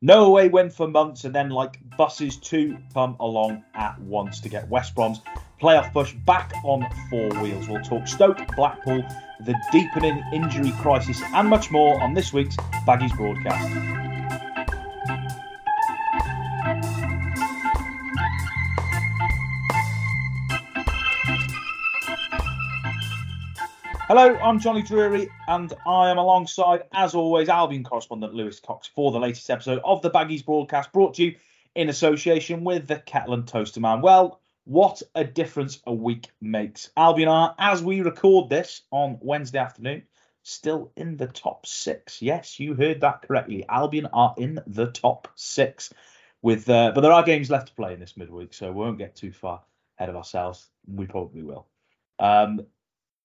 No away win for months, and then like buses to come along at once to get West Brom's playoff push back on four wheels. We'll talk Stoke, Blackpool, the deepening injury crisis, and much more on this week's Baggies broadcast. Hello, I'm Jonny Drury, and I am alongside, as always, Albion correspondent Lewis Cox for the latest episode of the Baggies broadcast, brought to you in association with the Kettle and Toaster Man. Well, what a difference a week makes. Albion are, as we record this on Wednesday afternoon, still in the top six. Yes, you heard that correctly. Albion are in the top six. With, uh, but there are games left to play in this midweek, so we won't get too far ahead of ourselves. We probably will. Um,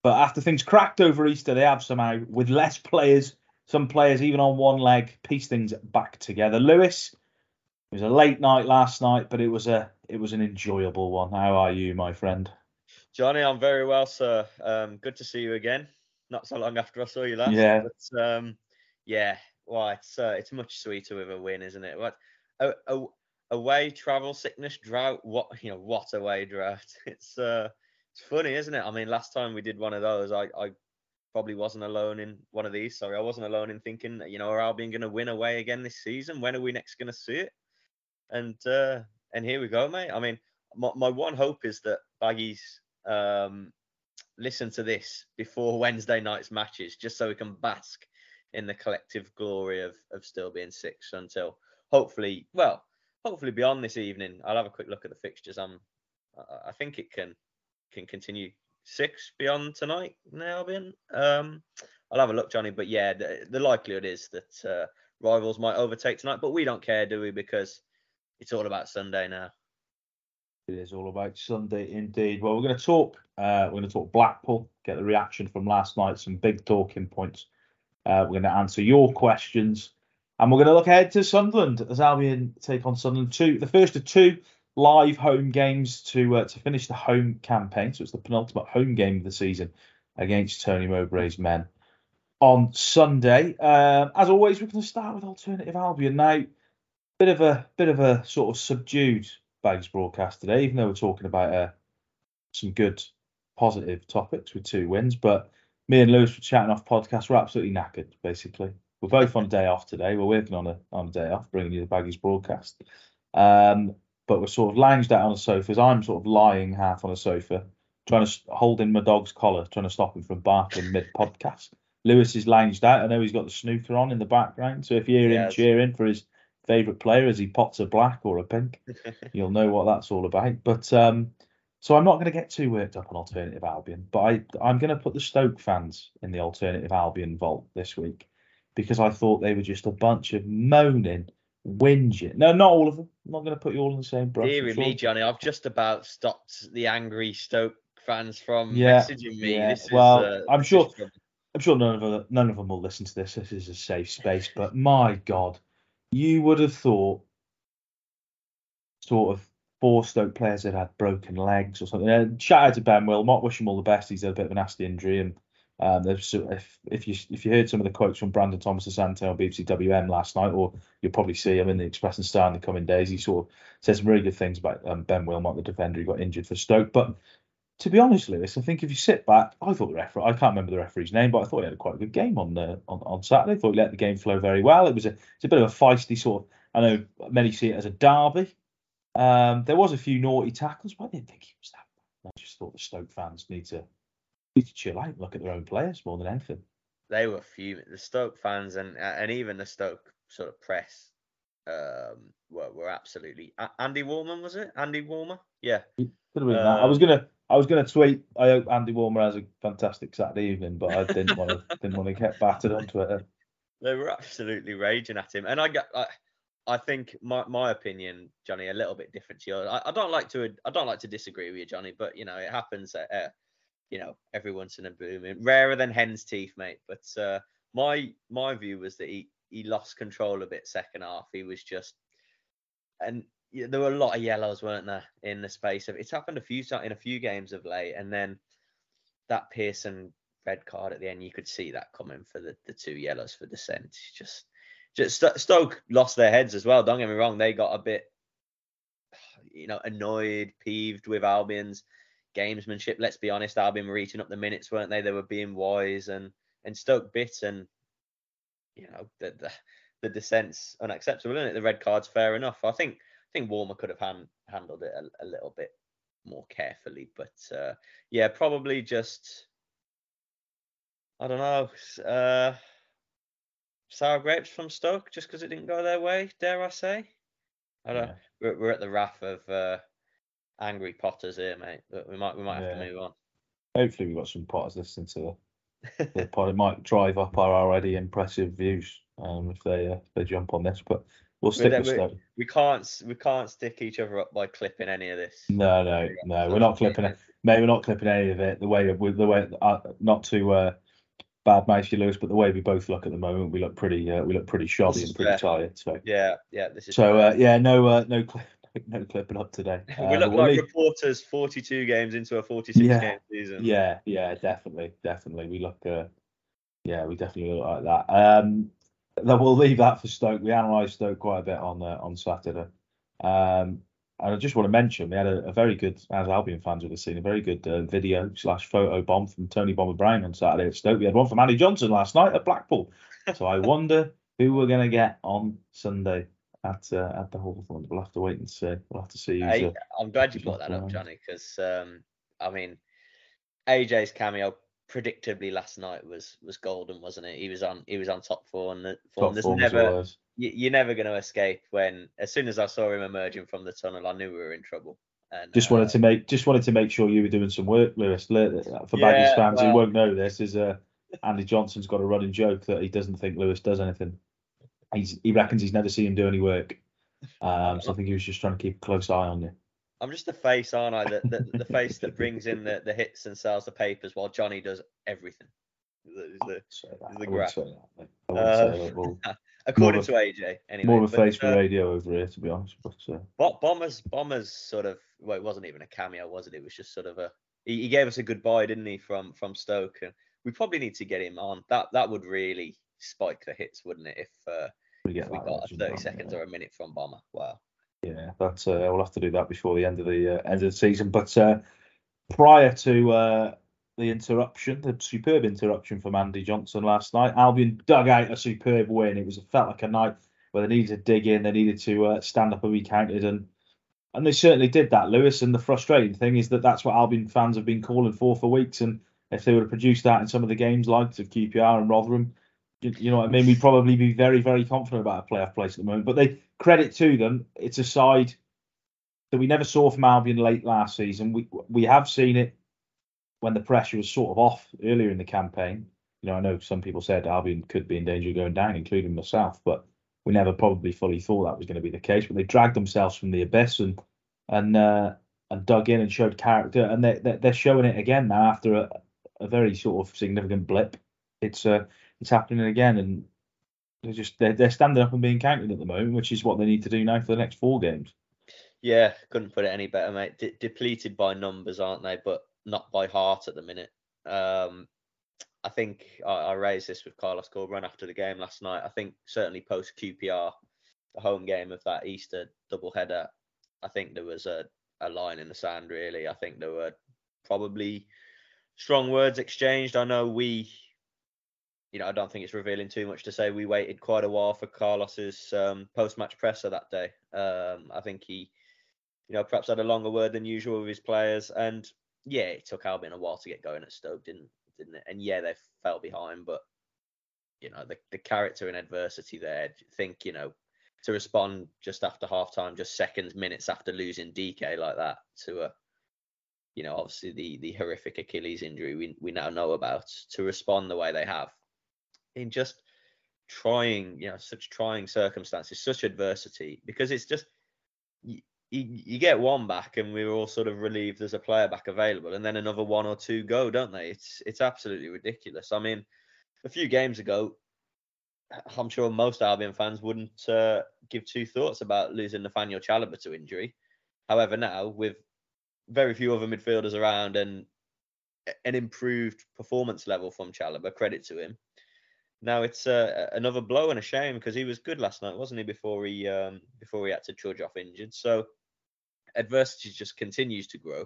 but after things cracked over Easter, they have somehow, with less players, some players even on one leg, piece things back together. Lewis, it was a late night last night, but it was a it was an enjoyable one. How are you, my friend? Jonny, I'm very well, sir. Um, good to see you again. Not so long after I saw you last. Yeah. But, um, yeah. Well, it's uh, it's much sweeter with a win, isn't it? What a, a, away travel sickness drought. What you know? What away drought? It's uh, it's funny, isn't it? I mean, last time we did one of those, I, I probably wasn't alone in one of these. Sorry, I wasn't alone in thinking, you know, are Albion going to win away again this season? When are we next going to see it? And uh, and here we go, mate. I mean, my, my one hope is that Baggies um, listen to this before Wednesday night's matches, just so we can bask in the collective glory of of still being six until hopefully, well, hopefully beyond this evening. I'll have a quick look at the fixtures. I'm, I think it can can continue six beyond tonight now, Albion. Um, I'll have a look, Jonny. But yeah, the, the likelihood is that uh, rivals might overtake tonight, but we don't care, do we? Because it's all about Sunday now. It is all about Sunday indeed. Well, we're going to talk. Uh, we're going to talk Blackpool. Get the reaction from last night. Some big talking points. Uh, we're going to answer your questions, and we're going to look ahead to Sunderland as Albion take on Sunderland two. The first of two live home games to uh, to finish the home campaign. So it's the penultimate home game of the season against Tony Mowbray's men on Sunday. Uh, as always, we're going to start with Alternative Albion now. Bit of a bit of a sort of subdued Bags broadcast today, even though we're talking about uh, some good positive topics with two wins. But me and Lewis were chatting off podcast. We're absolutely knackered, basically. We're both on a day off today. We're working on a on a day off, bringing you the Baggies broadcast. Um, but we're sort of lounged out on the sofas. I'm sort of lying half on a sofa, trying to hold in my dog's collar, trying to stop him from barking mid podcast. Lewis is lounged out. I know he's got the snooker on in the background. So if you hear him Yes. cheering for his favourite player as he pots a black or a pink, you'll know what that's all about. But um, so I'm not going to get too worked up on Alternative Albion, but I, I'm going to put the Stoke fans in the Alternative Albion vault this week because I thought they were just a bunch of moaning, whinging. No, not all of them. I'm not going to put you all in the same brush. I'm Dear sure- me, Jonny, I've just about stopped the angry Stoke fans from Yeah, messaging me. yeah. This is, Well, uh, I'm sure- I'm sure none of them, none of them will listen to this. This is a safe space, but my God, you would have thought sort of four Stoke players that had broken legs or something. Uh, shout out to Ben Wilmot, wish him all the best. He's had a bit of a nasty injury, and um, if if you if you heard some of the quotes from Brandon Thomas-Asante on BBC WM last night, or you'll probably see him in the Express and Star in the coming days, he sort of said some really good things about um, Ben Wilmot, the defender who got injured for Stoke, but to be honest, Lewis, I think if you sit back, I thought the referee, I can't remember the referee's name, but I thought he had a quite a good game on the on, on Saturday. I thought he let the game flow very well. It was a it's a bit of a feisty sort of. I know many see it as a derby. Um, there was a few naughty tackles, but I didn't think he was that. bad. I just thought the Stoke fans need to need to chill out, look at their own players more than anything. they were fuming. The Stoke fans and and even the Stoke sort of press um, were were absolutely. Andy Woolmer was it? Andy Woolmer? Yeah. Could have been that. I was Um, gonna I was gonna tweet. I hope Andy Woolmer has a fantastic Saturday evening, but I didn't want to didn't want to get battered on Twitter. They were absolutely raging at him, and I got. I, I think my, my opinion, Jonny, a little bit different to yours. I, I don't like to I don't like to disagree with you, Jonny, but you know it happens. At, uh, you know every once in a blue moon, rarer than hen's teeth, mate. But uh, my my view was that he he lost control a bit second half. He was just, and yeah, there were a lot of yellows, weren't there, in the space of. It's happened a few times in a few games of late, and then that Pearson red card at the end, you could see that coming for the, the two yellows for dissent. Just just Stoke lost their heads as well. Don't get me wrong; they got a bit, you know, annoyed, peeved with Albion's gamesmanship. Let's be honest, Albion were eating up the minutes, weren't they? They were being wise, and and Stoke bit, and you know the the, the dissent's unacceptable, isn't it? The red card's fair enough. I think I think Woolmer could have hand, handled it a, a, little bit more carefully, but uh, yeah, probably just I don't know. Uh, sour grapes from Stoke just because it didn't go their way, dare I say? I don't. Yeah. We're, we're at the wrath of uh, angry Potters here, mate. But we might we might have to move on. Hopefully, we've got some Potters listening to the, the pod. It might drive up our already impressive views um, if they uh, if they jump on this. But we'll stick with Stoke. We can't we can't stick each other up by clipping any of this. No, no, no. We're not clipping it. Mate, we're not clipping any of it. The way with the way uh, not to uh, bad mouth you lose, but the way we both look at the moment, we look pretty uh, we look pretty shoddy and pretty fair. tired. So yeah, yeah, this is so uh, yeah, no uh, no clip, no clipping up today. we look uh, we'll like reporters 42 games into a 46 yeah, game season. Yeah, yeah, definitely, definitely. We look uh, yeah, we definitely look like that. Um, we'll leave that for Stoke. We analysed Stoke quite a bit on uh, on Saturday. Um, and I just want to mention we had a, a very good, as Albion fans would have seen, a very good uh, video slash photo bomb from Tony Bomber Brown on Saturday at Stoke. We had one from Andy Johnson last night at Blackpool. So I wonder who we're going to get on Sunday at uh, at the Hawthorn. We'll have to wait and see. We'll have to see. Hey, uh, I'm glad you brought that up, Jonny, because um, I mean, AJ's cameo predictably last night was was golden, wasn't it? He was on he was on top form. The form. There's never you, are never going to escape when as soon as I saw him emerging from the tunnel, I knew we were in trouble. And, just wanted uh, to make just wanted to make sure you were doing some work, Lewis. For yeah, Baggies fans well, who won't know this, is uh, Andy Johnson's got a running joke that he doesn't think Lewis does anything. He's, he reckons he's never seen him do any work. Um, so I think he was just trying to keep a close eye on you. I'm just the face, aren't I? The, the, the face that brings in the, the hits and sells the papers while Jonny does everything. The, the, the according to AJ, anyway. More of a face for uh, radio over here, to be honest. But uh, Bombers, Bombers, sort of. Well, it wasn't even a cameo, was it? It was just sort of a. He, he gave us a goodbye, didn't he, from from Stoke? And we probably need to get him on. That that would really spike the hits, wouldn't it? If uh, we, if we got 30 seconds yeah. or a minute from Bomber. Wow. Yeah, that's uh, we'll have to do that before the end of the uh, end of the season. But uh, prior to uh, the interruption, the superb interruption from Andy Johnson last night, Albion dug out a superb win. It was it felt like a night where they needed to dig in, they needed to uh, stand up and be counted, and and they certainly did that, Lewis. And the frustrating thing is that that's what Albion fans have been calling for for weeks. And if they would have produced that in some of the games like of QPR and Rotherham, you, know what I mean? We'd probably be very, very confident about a playoff place at the moment. But they credit to them, it's a side that we never saw from Albion late last season. We we have seen it when the pressure was sort of off earlier in the campaign. You know, I know some people said Albion could be in danger of going down, including myself, but we never probably fully thought that was going to be the case. But they dragged themselves from the abyss and and uh, and dug in and showed character, and they they're showing it again now after a, a very sort of significant blip. It's uh it's happening again, and they're just they're, they're standing up and being counted at the moment, which is what they need to do now for the next four games. Yeah, couldn't put it any better, mate. De- depleted by numbers, aren't they? But not by heart at the minute. Um, I think I, I, raised this with Carlos Corberán after the game last night. I think certainly post QPR, the home game of that Easter doubleheader, I think there was a, a line in the sand. Really, I think there were probably strong words exchanged. I know we you know, I don't think it's revealing too much to say we waited quite a while for Carlos's um, post-match presser that day. Um, I think he, you know, perhaps had a longer word than usual with his players, and yeah, it took Albion a while to get going at Stoke, didn't didn't it? And yeah, they fell behind, but you know, the the character in adversity there. I think you know to respond just after half time, just seconds, minutes after losing DK like that to a you know, obviously the the horrific Achilles injury we we now know about, to respond the way they have in just trying, you know, such trying circumstances, such adversity, because it's just you, you, get one back, and we are all sort of relieved there's a player back available, and then another one or two go, don't they? It's it's absolutely ridiculous. I mean, a few games ago, I'm sure most Albion fans wouldn't uh, give two thoughts about losing Nathaniel Chalobah to injury. However, now with very few other midfielders around and an improved performance level from Chalobah, credit to him, now it's uh, another blow and a shame because he was good last night, wasn't he? Before he um, before he had to trudge off injured. So adversity just continues to grow.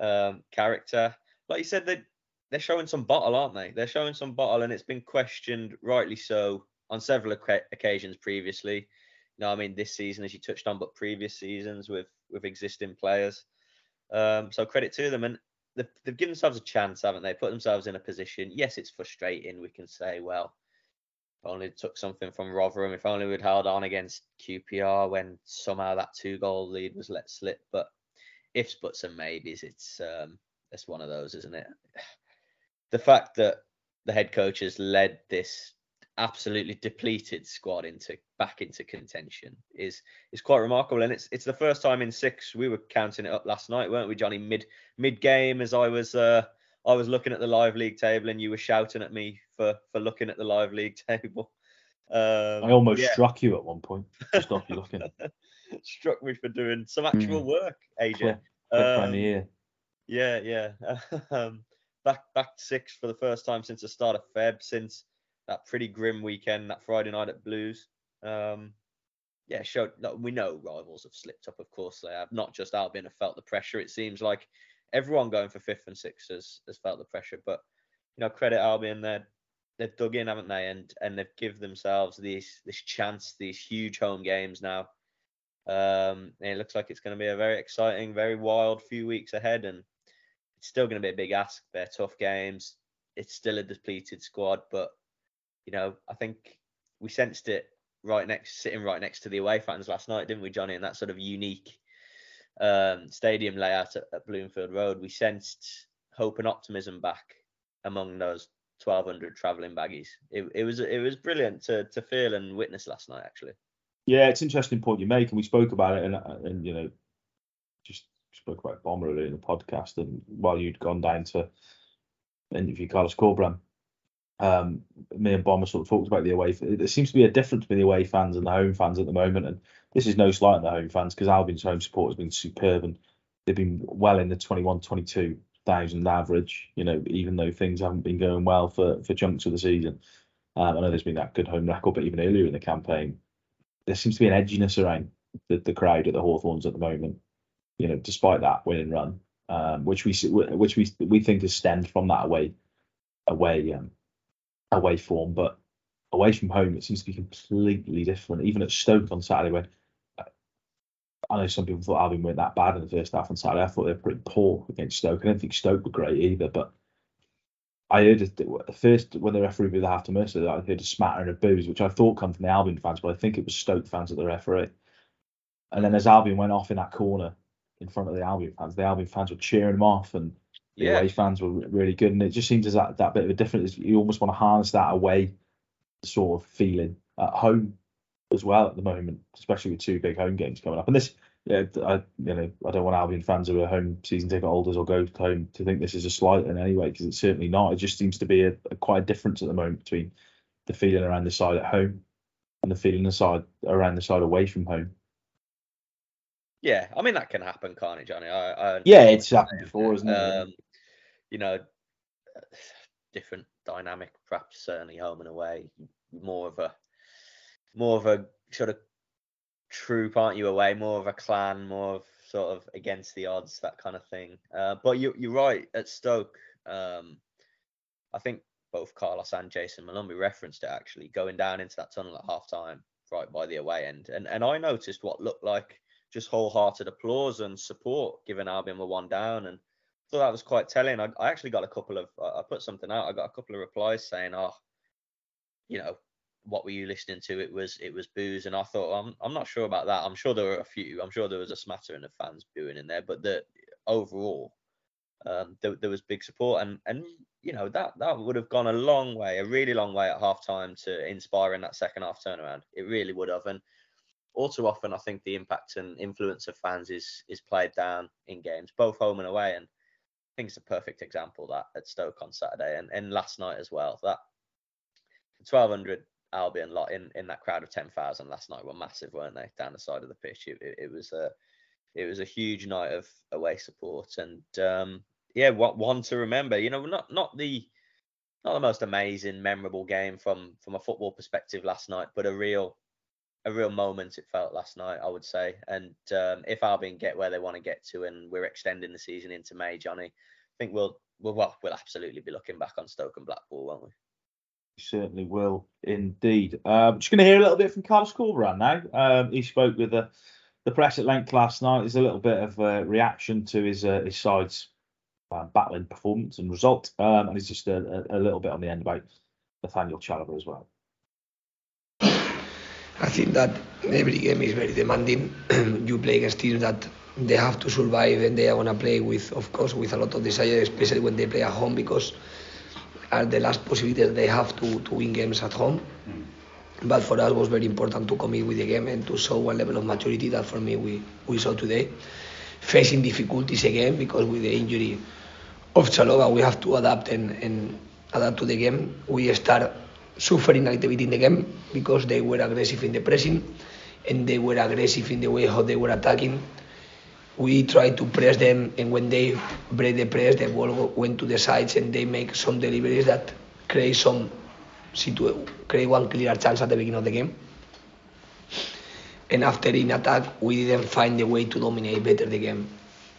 Um, character, like you said, they they're showing some bottle, aren't they? They're showing some bottle, and it's been questioned, rightly so, on several occasions previously. You know, I mean, this season, as you touched on, but previous seasons with with existing players. Um, so credit to them, and they've, they've given themselves a chance, haven't they? Put themselves in a position. Yes, it's frustrating. We can say, well, if only took something from Rotherham, if only we'd held on against QPR when somehow that two goal lead was let slip. But ifs, buts, and maybes, it's um, it's one of those, isn't it? The fact that the head coach has led this absolutely depleted squad into back into contention is is quite remarkable. And it's it's the first time in six we were counting it up last night weren't we jonny? Mid mid game as i was uh i was looking at the live league table and you were shouting at me for for looking at the live league table. Um, i almost yeah. struck you at one point to stop you looking. Struck me for doing some actual mm. work aj um, yeah yeah. Um back back six for the first time since the start of feb since that pretty grim weekend, that Friday night at Blues. Um, yeah, showed we know rivals have slipped up. Of course, they have. Not just Albion have felt the pressure. It seems like everyone going for fifth and sixth has, has felt the pressure. But you know, credit Albion, they're they've dug in, haven't they? And and they've given themselves these this chance, these huge home games now. Um, it looks like it's going to be a very exciting, very wild few weeks ahead, and it's still going to be a big ask. They're tough games. It's still a depleted squad, but you know, I think we sensed it right next, sitting right next to the away fans last night, didn't we, Jonny? And that sort of unique um, stadium layout at, at Bloomfield Road, we sensed hope and optimism back among those 1,200 travelling baggies. It, it was it was brilliant to to feel and witness last night, actually. Yeah, it's an interesting point you make, and we spoke about it, and and you know, just spoke about Bomber in the podcast, and while you'd gone down to interview Carlos Corberán, um, me and Bomber sort of talked about the away. There seems to be a difference between the away fans and the home fans at the moment, and this is no slight on the home fans because Albion's home support has been superb and they've been well in the 21, 22 thousand average. You know, even though things haven't been going well for for chunks of the season. Um, I know there's been that good home record, but even earlier in the campaign, there seems to be an edginess around the, the crowd at the Hawthorns at the moment. You know, despite that winning run, um, which we which we we think has stemmed from that away away um, away form, but away from home it seems to be completely different. Even at Stoke on Saturday, when uh, I know some people thought Albion weren't that bad in the first half on Saturday, I thought they were pretty poor against Stoke. I don't think Stoke were great either, but I heard at first when the referee blew the half to Mercer, I heard a smattering of boos, which I thought come from the Albion fans, but I think it was Stoke fans at the referee. And then as Albion went off in that corner in front of the Albion fans, the Albion fans were cheering him off and the yeah. away fans were really good, and it just seems as that that bit of a difference. You almost want to harness that away sort of feeling at home as well at the moment, especially with two big home games coming up. And this, yeah, I you know I don't want Albion fans who are home season ticket holders or go home to think this is a slight in any way because it's certainly not. It just seems to be a, a quite a difference at the moment between the feeling around the side at home and the feeling aside around the side away from home. Yeah, I mean that can happen, can't it, Jonny? I, I yeah, it's happened before, isn't it? Um, you know, different dynamic, perhaps certainly home and away. More of a more of a sort of troop, aren't you? Away, more of a clan, more of sort of against the odds, that kind of thing. Uh, but you, you're right at Stoke. Um, I think both Carlos and Jayson Molumby referenced it actually, going down into that tunnel at half time, right by the away end. And and I noticed what looked like just wholehearted applause and support, given Albion were one down. And thought that was quite telling. I, I actually got a couple of, I put something out. I got a couple of replies saying, "Oh, you know, what were you listening to? It was it was booze." And I thought, I'm I'm not sure about that. I'm sure there were a few. I'm sure there was a smattering of fans booing in there, but the overall, um, there, there was big support, and and you know that that would have gone a long way, a really long way at half time to inspiring that second half turnaround. It really would have, and all too often I think the impact and influence of fans is is played down in games, both home and away, and I think it's a perfect example that at Stoke on Saturday and, and last night as well. That 1200 Albion lot in, in that crowd of 10,000 last night were massive, weren't they? Down the side of the pitch, it, it, it was a it was a huge night of away support, and um, yeah, what one to remember. You know, not not the not the most amazing, memorable game from from a football perspective last night, but a real a real moment it felt last night, I would say. And um, if Albion get where they want to get to, and we're extending the season into May, Jonny, I think we'll we'll well, we'll absolutely be looking back on Stoke and Blackpool, won't we? certainly will indeed. Um, just going to hear a little bit from Carlos Corberán now. Um, he spoke with the, the press at length last night. There's a little bit of a reaction to his uh, his side's uh, battling performance and result, um, and it's just a, a, little bit on the end about Nathaniel Chalobah as well. I think that every game is very demanding. you play against teams that they have to survive and they are going to play with, of course, with a lot of desire, especially when they play at home because are the last possibilities they have to, to win games at home. Mm. But for us, it was very important to commit with the game and to show one level of maturity that for me we, we saw today. Facing difficulties again because with the injury of Chalobah, we have to adapt and, and adapt to the game. We start suffering a little bit in the game because they were aggressive in the pressing and they were aggressive in the way how they were attacking we tried to press them, and when they break the press, the ball went to the sides, and they make some deliveries that create some situ- create one clear chance at the beginning of the game. And after in attack, we didn't find the way to dominate better the game.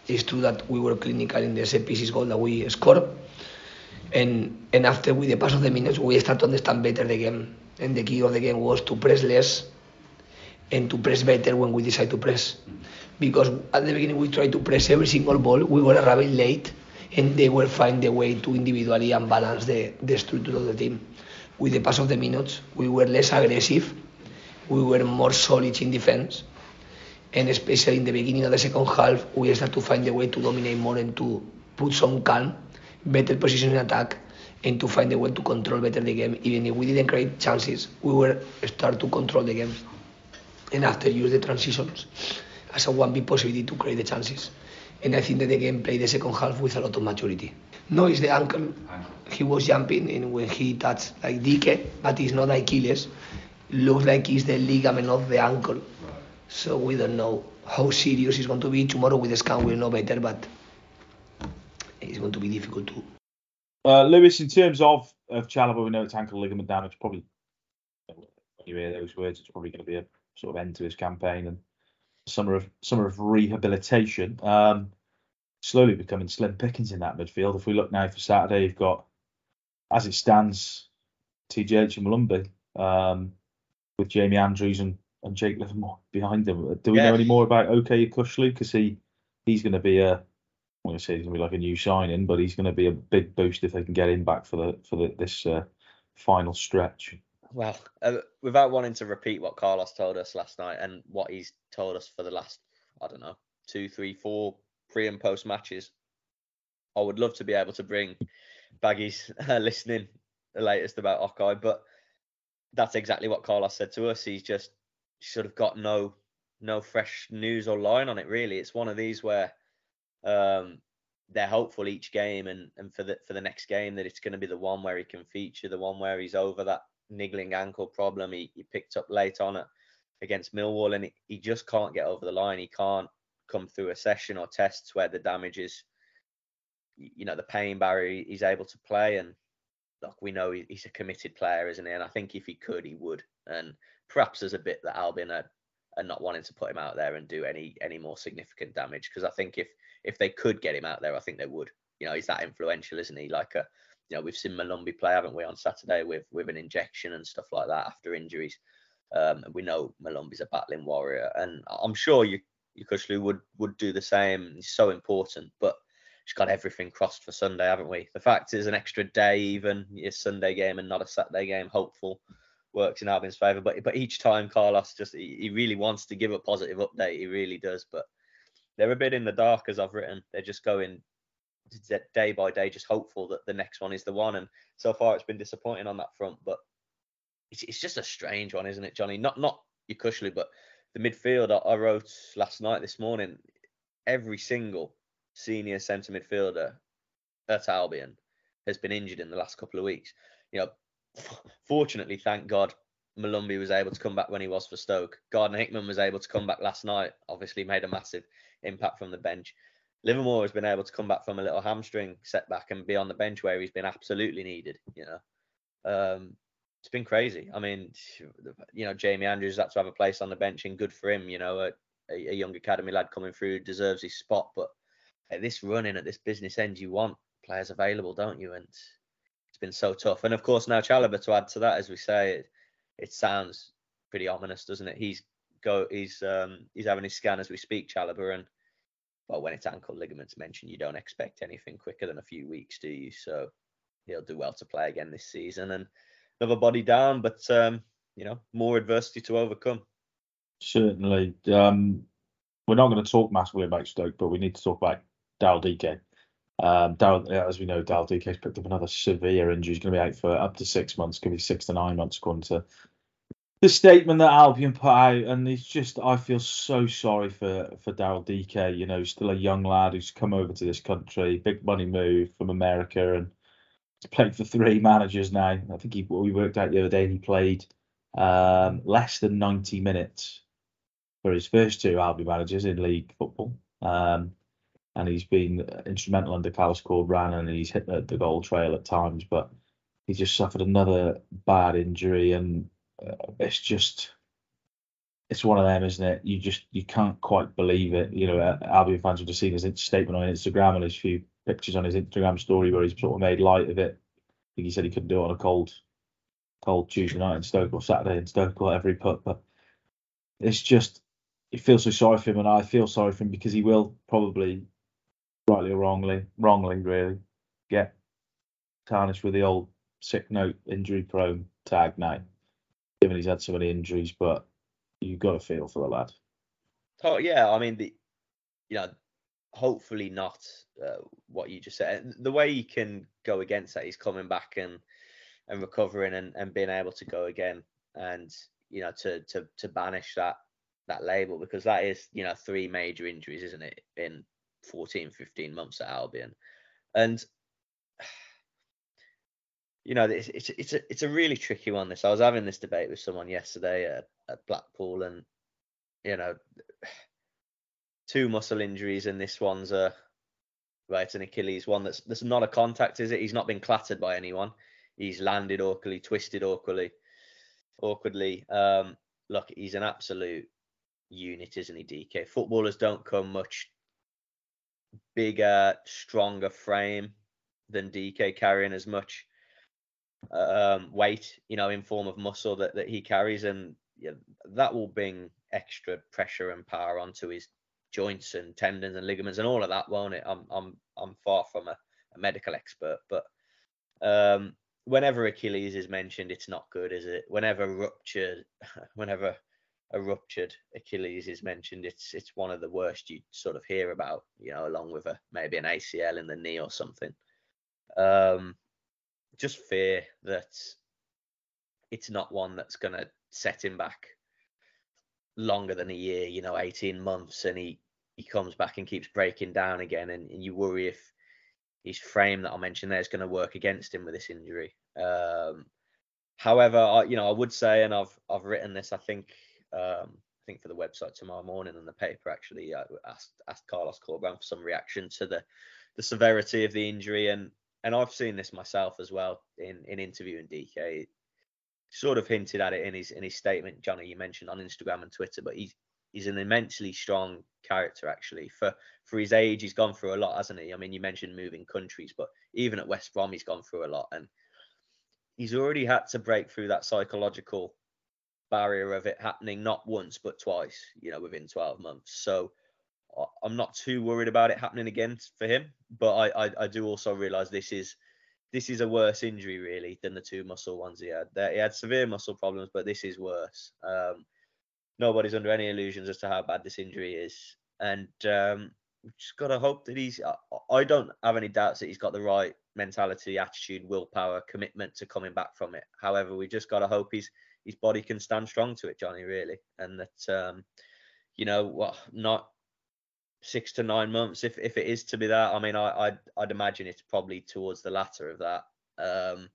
It's true that we were clinical in the set pieces goal that we scored, and and after with the pass of the minutes, we start to understand better the game. And the key of the game was to press less and to press better when we decide to press because at the beginning we tried to press every single ball. We were arriving late, and they will find the way to individually unbalance the, the structure of the team. With the pass of the minutes, we were less aggressive, we were more solid in defense, and especially in the beginning of the second half, we started to find the way to dominate more and to put some calm, better position in attack, and to find a way to control better the game. Even if we didn't create chances, we were start to control the game, and after use the transitions as a one big possibility to create the chances. And I think that the game played the second half with a lot of maturity. No, it's the ankle. He was jumping and when he touched like Dike, but it's not Achilles. Looks like it's the ligament of the ankle. So we don't know how serious it's going to be. Tomorrow with the scan we'll know better, but it's going to be difficult too. Uh, Lewis, in terms of of Chalobah, we know it's ankle ligament damage. Probably when you hear those words, it's probably going to be a sort of end to his campaign and summer of summer of rehabilitation. Um, slowly becoming slim pickings in that midfield. If we look now for Saturday, you've got, as it stands, TJH and Molumby, um, with Jamie Andrews and, and Jake Livermore behind them. Do we yeah. know any more about Okay Yokuslu? Because he he's going to be a I'm going to say he's going to be like a new signing, but he's going to be a big boost if they can get him back for the for the, this uh, final stretch well, uh, without wanting to repeat what Carlos told us last night and what he's told us for the last, I don't know, two, three, four pre and post matches, I would love to be able to bring Baggies uh, listening the latest about Okay, but that's exactly what Carlos said to us. He's just sort of got no no fresh news or line on it really. It's one of these where um, they're hopeful each game and, and for the for the next game that it's going to be the one where he can feature, the one where he's over that niggling ankle problem he, he picked up late on it against Millwall, and he, he just can't get over the line. He can't come through a session or tests where the damage is, you know, the pain barrier. He's able to play, and look, we know he's a committed player, isn't he? And I think if he could, he would. And perhaps there's a bit that Albion are not wanting to put him out there and do any any more significant damage because I think if if they could get him out there, I think they would. You know, he's that influential, isn't he? Like a you know, we've seen Molumby play, haven't we, on Saturday with with an injection and stuff like that after injuries. Um, and we know Molumby's a battling warrior, and I'm sure you Yokuslu would would do the same. He's so important, but he's got everything crossed for Sunday, haven't we? The fact is, an extra day, even a Sunday game and not a Saturday game, hopeful works in Albion's favour. But but each time Carlos just he, he really wants to give a positive update. He really does, but they're a bit in the dark as I've written. They're just going day by day, just hopeful that the next one is the one. And so far, it's been disappointing on that front. But it's, it's just a strange one, isn't it, Jonny? Not not Yokuslu, but the midfield. I, I wrote last night, this morning. Every single senior centre midfielder at Albion has been injured in the last couple of weeks. You know, fortunately, thank God, Molumby was able to come back when he was for Stoke. Gardner Hickman was able to come back last night. Obviously, made a massive impact from the bench. Livermore has been able to come back from a little hamstring setback and be on the bench where he's been absolutely needed. You know, um, it's been crazy. I mean, you know, Jamie Andrews had to have a place on the bench, and good for him. You know, a, a young academy lad coming through deserves his spot. But at this running at this business end, you want players available, don't you? And it's been so tough. And of course, now Chalobah to add to that, as we say, it, it sounds pretty ominous, doesn't it? He's go, he's um, he's having his scan as we speak, Chalobah, and well, when it's ankle ligaments mentioned, you don't expect anything quicker than a few weeks, do you? So he'll do well to play again this season and another body down, but um, you know, more adversity to overcome. Certainly. Um, we're not going to talk massively about Stoke, but we need to talk about Daryl Dike. Um, Daryl, as we know, Daryl Dike has picked up another severe injury. He's going to be out for up to six months, could be six to nine months, according to the statement that Albion put out, and it's just I feel so sorry for for Daryl Dike. You know, still a young lad who's come over to this country, big money move from America, and he's played for three managers now. I think he we worked out the other day he played um, less than 90 minutes for his first two Albion managers in league football. Um, and he's been instrumental under Carlos Corberán and he's hit the, the goal trail at times, but he just suffered another bad injury and uh, it's just it's one of them, isn't it? You just you can't quite believe it. You know, uh, Albion fans would have seen his statement on Instagram and his few pictures on his Instagram story where he's sort of made light of it. I think he said he couldn't do it on a cold, cold Tuesday night in Stoke or Saturday in Stoke or he put. But it's just you feel so sorry for him, and I feel sorry for him because he will probably, rightly or wrongly, wrongly really, get tarnished with the old sick note injury prone tag now given he's had so many injuries, but you've got to feel for the lad. Oh yeah, I mean the, you know, hopefully not uh, what you just said. The way he can go against that, he's coming back and and recovering and, and being able to go again and you know to to to banish that that label because that is you know three major injuries isn't it in 14 15 months at albion and you know, it's, it's it's a it's a really tricky one. This I was having this debate with someone yesterday at, at Blackpool, and you know, two muscle injuries, and this one's a right an Achilles one that's that's not a contact, is it? He's not been clattered by anyone. He's landed awkwardly, twisted awkwardly, awkwardly. Um, look, he's an absolute unit, isn't he? DK footballers don't come much bigger, stronger frame than DK carrying as much um, weight, you know, in form of muscle that, that he carries, and yeah, that will bring extra pressure and power onto his joints and tendons and ligaments and all of that, won't it? I'm I'm I'm far from a, a medical expert, but um, whenever Achilles is mentioned, it's not good, is it? Whenever ruptured, whenever a ruptured Achilles is mentioned, it's it's one of the worst you sort of hear about, you know, along with a maybe an ACL in the knee or something. Um, just fear that it's not one that's going to set him back longer than a year, you know, 18 months, and he he comes back and keeps breaking down again, and, and you worry if his frame that I mentioned there is going to work against him with this injury. Um, however, I, you know, I would say, and I've I've written this, I think, um, I think for the website tomorrow morning and the paper actually, I asked asked Carlos Corberán for some reaction to the the severity of the injury, and and I've seen this myself as well in in interviewing DK. Sort of hinted at it in his in his statement, Jonny. You mentioned on Instagram and Twitter, but he's he's an immensely strong character actually. For for his age, he's gone through a lot, hasn't he? I mean, you mentioned moving countries, but even at West Brom, he's gone through a lot, and he's already had to break through that psychological barrier of it happening not once but twice, you know, within 12 months. So I'm not too worried about it happening again for him, but I, I, I do also realise this is this is a worse injury really than the two muscle ones he had. He had severe muscle problems, but this is worse. Um, nobody's under any illusions as to how bad this injury is, and um, just got to hope that he's. I don't have any doubts that he's got the right mentality, attitude, willpower, commitment to coming back from it. However, we just got to hope his his body can stand strong to it, Jonny, really, and that um, you know what, not six to nine months if if it is to be that. I mean, I I'd, I'd imagine it's probably towards the latter of that. Um,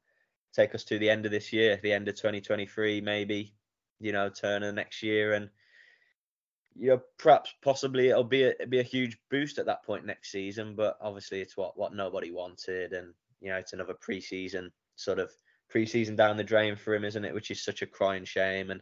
take us to the end of this year, the end of 2023, maybe. You know, turn of next year, and you know, perhaps possibly it'll be a, be a huge boost at that point next season. But obviously, it's what what nobody wanted, and you know, it's another preseason sort of preseason down the drain for him, isn't it? Which is such a crying shame. And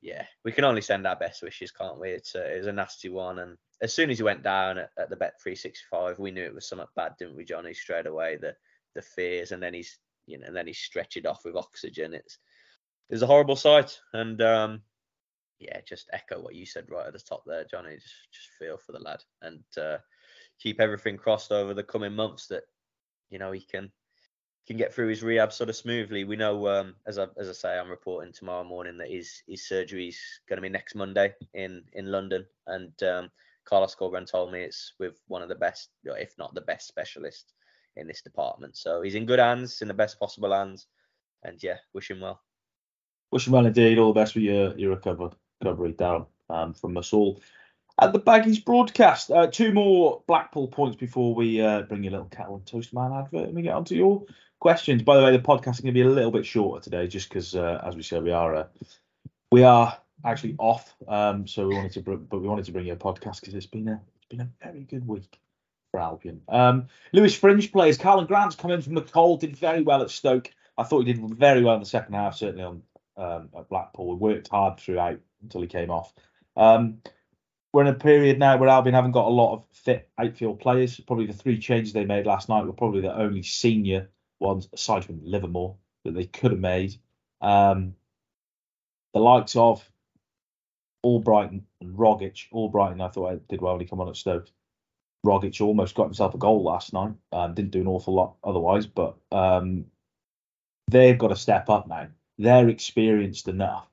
yeah, we can only send our best wishes, can't we? It's a, it was a nasty one, and as soon as he went down at, at the Bet 365, we knew it was something bad, didn't we, Jonny? Straight away, the the fears, and then he's you know, and then he's stretched it off with oxygen. It's it's a horrible sight, and um, yeah, just echo what you said right at the top there, Jonny. Just just feel for the lad and uh, keep everything crossed over the coming months that you know he can can get through his rehab sort of smoothly. We know, um, as I as I say, I'm reporting tomorrow morning that his his surgery's going to be next Monday in in London, and um, Carlos Corberán told me it's with one of the best, if not the best specialist in this department. So he's in good hands, in the best possible hands, and yeah, wish him well. Wish him well indeed. All the best with your your recovery, recovery down um, from us all. At the Baggies broadcast, uh, two more Blackpool points before we uh, bring you a little kettle and toast man advert and we get onto your questions. By the way, the podcast is going to be a little bit shorter today, just because, uh, as we said, we are uh, we are actually off. Um, so we wanted to, br- but we wanted to bring you a podcast because it's been a it's been a very good week for Albion. Um, Lewis Fringe plays. Karlan Grant's come in from the cold, did very well at Stoke. I thought he did very well in the second half, certainly on um, at Blackpool. He worked hard throughout until he came off. Um, we're in a period now where Albion haven't got a lot of fit outfield players. Probably the three changes they made last night were probably the only senior ones, aside from Livermore, that they could have made. Um, the likes of Albrighton and Rogic. Albrighton, I thought I did well when he came on at Stoke. Rogic almost got himself a goal last night. Um, didn't do an awful lot otherwise, but um, they've got to step up now. They're experienced enough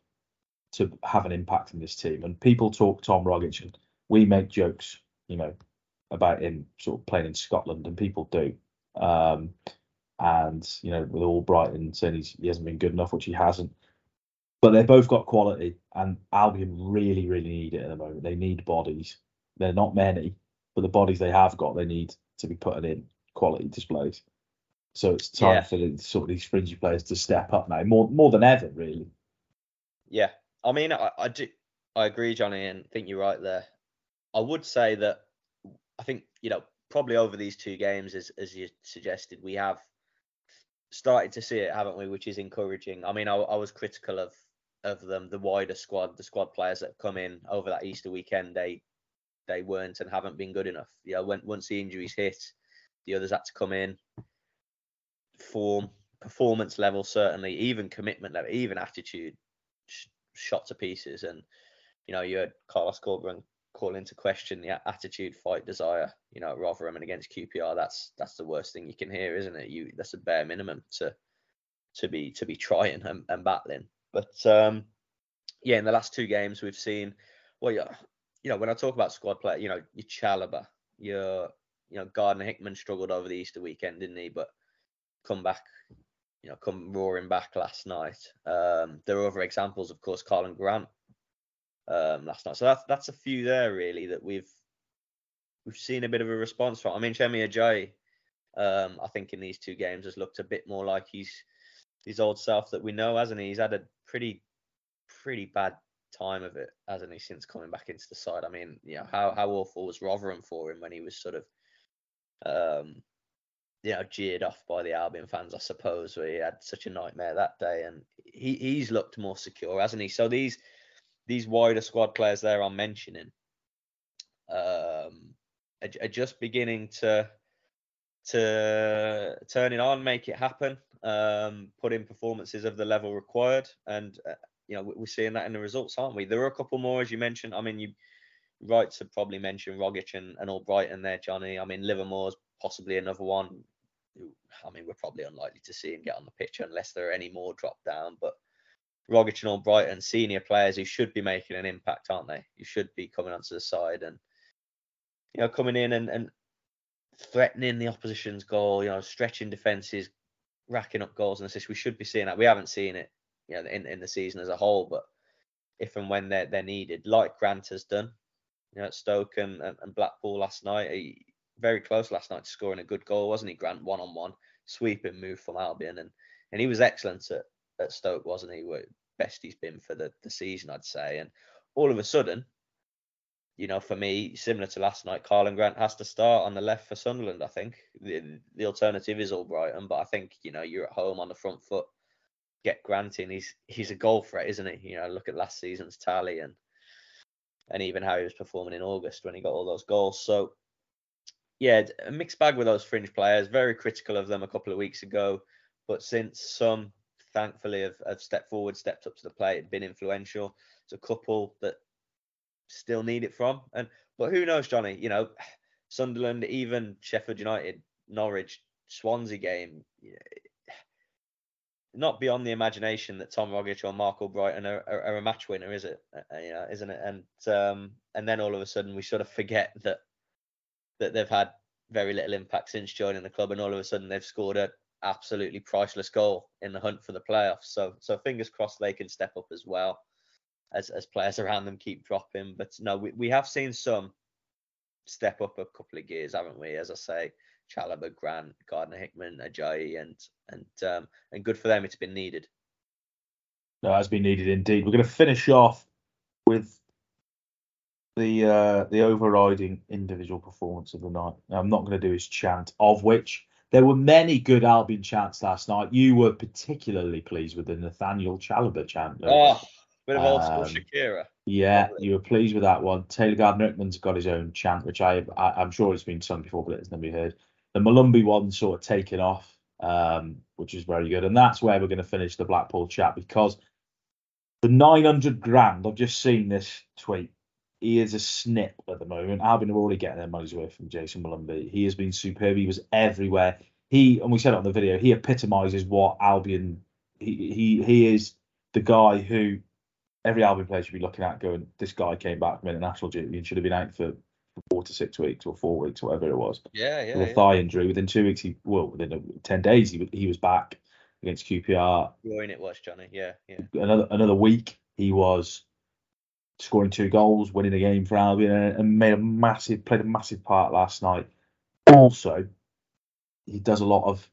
to have an impact in this team. And people talk Tom Rogic, and we make jokes, you know, about him sort of playing in Scotland, and people do. Um, and you know, with Albrighton saying he's, he hasn't been good enough, which he hasn't. But they've both got quality, and Albion really, really need it at the moment. They need bodies. They're not many, but the bodies they have got, they need to be putting in quality displays. So it's time Yeah. for the, sort of these fringy players to step up now, more more than ever, really. Yeah, I mean, I, I do, I agree, Jonny, and think you're right there. I would say that I think you know probably over these two games, as as you suggested, we have started to see it, haven't we? Which is encouraging. I mean, I, I was critical of of them, the wider squad, the squad players that come in over that Easter weekend. They they weren't and haven't been good enough. You know, when once the injuries hit, the others had to come in. Form, performance level, certainly, even commitment level, even attitude, shot to pieces. And you know, you heard Carlos Corberán call into question the attitude, fight, desire. You know, at Rotherham and against QPR, that's that's the worst thing you can hear, isn't it? You that's a bare minimum to to be to be trying and, and battling. But um, yeah, in the last two games we've seen, well, yeah, you know, when I talk about squad play, you know, your Chalobah, your you know, Gardner Hickman struggled over the Easter weekend, didn't he? But come back, you know, come roaring back last night. Um, there are other examples, of course, Karlan Grant um, last night. So that's that's a few there really that we've we've seen a bit of a response from. I mean, Semi Ajayi, um, I think in these two games has looked a bit more like he's his old self that we know, hasn't he? He's had a pretty pretty bad time of it, hasn't he, since coming back into the side? I mean, you know, how how awful was Rotherham for him when he was sort of um you know, jeered off by the Albion fans, I suppose, he had such a nightmare that day, and he he's looked more secure, hasn't he? So these these wider squad players there I'm mentioning um, are, are just beginning to to turn it on, make it happen, um, put in performances of the level required, and uh, you know we- we're seeing that in the results, aren't we? There are a couple more, as you mentioned. I mean, you right to probably mention Rogic and, and Albrighton there, Jonny. I mean, Livermore's possibly another one. I mean, we're probably unlikely to see him get on the pitch unless there are any more drop down. But Rogic and Albrighton, senior players who should be making an impact, aren't they? You should be coming onto the side and you know coming in and, and threatening the opposition's goal. You know, stretching defenses, racking up goals and assists. We should be seeing that. We haven't seen it, you know, in, in the season as a whole, but if and when they're they're needed, like Grant has done, you know, at Stoke and, and, and Blackpool last night. He, very close last night to scoring a good goal, wasn't he? Grant one on one, sweeping move from Albion, and and he was excellent at, at Stoke, wasn't he? Best he's been for the, the season, I'd say. And all of a sudden, you know, for me, similar to last night, Karlan Grant has to start on the left for Sunderland. I think the, the alternative is Albrighton, but I think you know you're at home on the front foot. Get Grant in. He's he's a goal threat, isn't he? You know, look at last season's tally and and even how he was performing in August when he got all those goals. So yeah, a mixed bag with those fringe players. Very critical of them a couple of weeks ago, but since some thankfully have, have stepped forward, stepped up to the plate, been influential. It's a couple that still need it from. And but who knows, Jonny? You know, Sunderland, even Sheffield United, Norwich, Swansea game. Not beyond the imagination that Tom Rogic or Marc Albrighton are, are, are, a match winner, is it? Uh, uh, you know, isn't it? And um, and then all of a sudden we sort of forget that that they've had very little impact since joining the club, and all of a sudden they've scored a absolutely priceless goal in the hunt for the playoffs. So so fingers crossed they can step up as well as as players around them keep dropping. But no, we, we have seen some step up a couple of gears, haven't we? As I say, Chalobah, Grant, Gardner Hickman, Ajayi, and and um, and good for them. It's been needed. No, it has been needed indeed. We're going to finish off with the uh, the overriding individual performance of the night. Now, I'm not going to do his chant, of which there were many good Albion chants last night. You were particularly pleased with the Nathaniel Chalobah chant. Oh, bit of old school um, Shakira. Yeah, you were pleased with that one. Taylor Gardner Hickman's got his own chant, which I, I am sure it's been sung before, but it's never been heard. The Molumby one sort of taken off, um, which is very good, and that's where we're going to finish the Blackpool chat because the 900 grand. I've just seen this tweet he is a snip at the moment. Albion are already getting their money's worth from Jayson Molumby. He has been superb. He was everywhere. He and we said it on the video. He epitomises what Albion. He he he is the guy who every Albion player should be looking at, going, this guy came back from international duty and should have been out for four to six weeks or four weeks, whatever it was. Yeah, yeah. With a yeah. thigh injury, within two weeks, he well, within ten days, he he was back against QPR. Groin it was Jonny. Yeah, yeah. Another another week, he was scoring two goals, winning a game for Albion, and made a massive played a massive part last night. Also, he does a lot of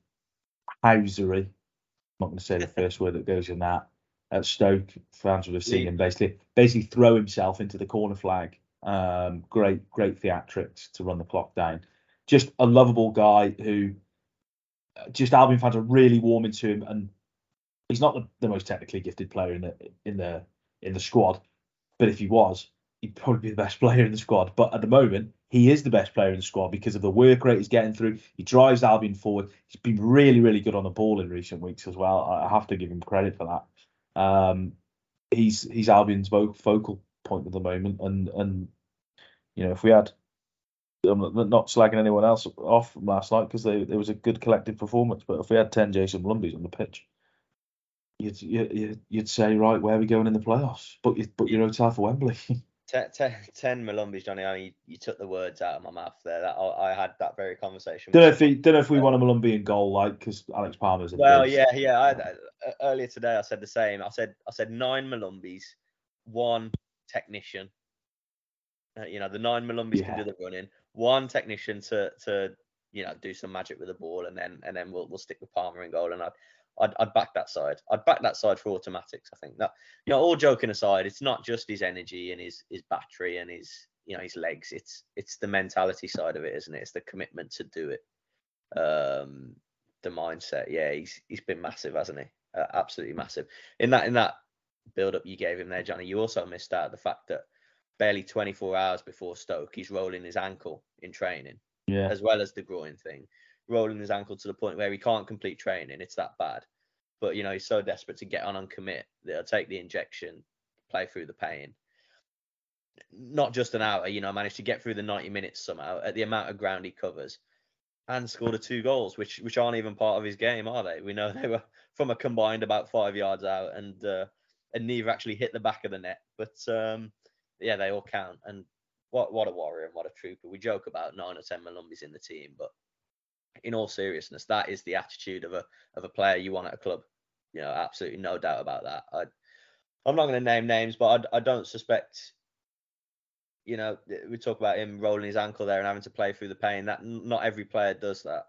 housery. I'm not going to say the first word that goes in that. At Stoke, fans would have seen him basically basically throw himself into the corner flag. Um, great, great theatrics to run the clock down. Just a lovable guy who, just Albion fans are really warming to him, and he's not the, the most technically gifted player in the in the in the squad, but if he was, he'd probably be the best player in the squad. But at the moment, he is the best player in the squad because of the work rate he's getting through. He drives Albion forward. He's been really, really good on the ball in recent weeks as well. I have to give him credit for that. Um, he's he's Albion's focal point at the moment, and and you know if we had I'm not slagging anyone else off last night because there was a good collective performance. But if we had ten Jayson Molumbys on the pitch, you'd, you'd, you'd say, right, where are we going in the playoffs? but you, book your hotel for Wembley. ten, ten, 10 Molumbys, Jonny. I mean, you, took the words out of my mouth there. That I, I had that very conversation. Don't know if he, don't know if we want a Molumby in goal, like because Alex Palmer's. Well, yeah, yeah. I, uh, earlier today, I said the same. I said I said nine Molumbys, one technician. Uh, you know, the nine Molumbys yeah. can do the running. One technician to to you know do some magic with the ball, and then and then we'll we'll stick with Palmer in goal. And I I'd, I'd back that side. I'd back that side for automatics. I think that you know, all joking aside, it's not just his energy and his his battery and his you know his legs. It's it's the mentality side of it, isn't it? It's the commitment to do it. Um, the mindset. Yeah, he's he's been massive, hasn't he? Uh, absolutely massive. In that in that build up you gave him there, Jonny, you also missed out the fact that barely 24 hours before Stoke, he's rolling his ankle in training. Yeah. As well as the groin thing rolling his ankle to the point where he can't complete training. It's that bad. But you know, he's so desperate to get on and commit that he'll take the injection, play through the pain. Not just an hour, you know, managed to get through the 90 minutes somehow at the amount of ground he covers and scored a two goals, which which aren't even part of his game, are they? We know they were from a combined about five yards out and uh, and neither actually hit the back of the net. But um, yeah, they all count. And what what a warrior and what a trooper. We joke about nine or ten Molumbys in the team, but in all seriousness, that is the attitude of a of a player you want at a club. You know, absolutely no doubt about that. I, I'm not going to name names, but I, I don't suspect. You know, we talk about him rolling his ankle there and having to play through the pain. That not every player does that,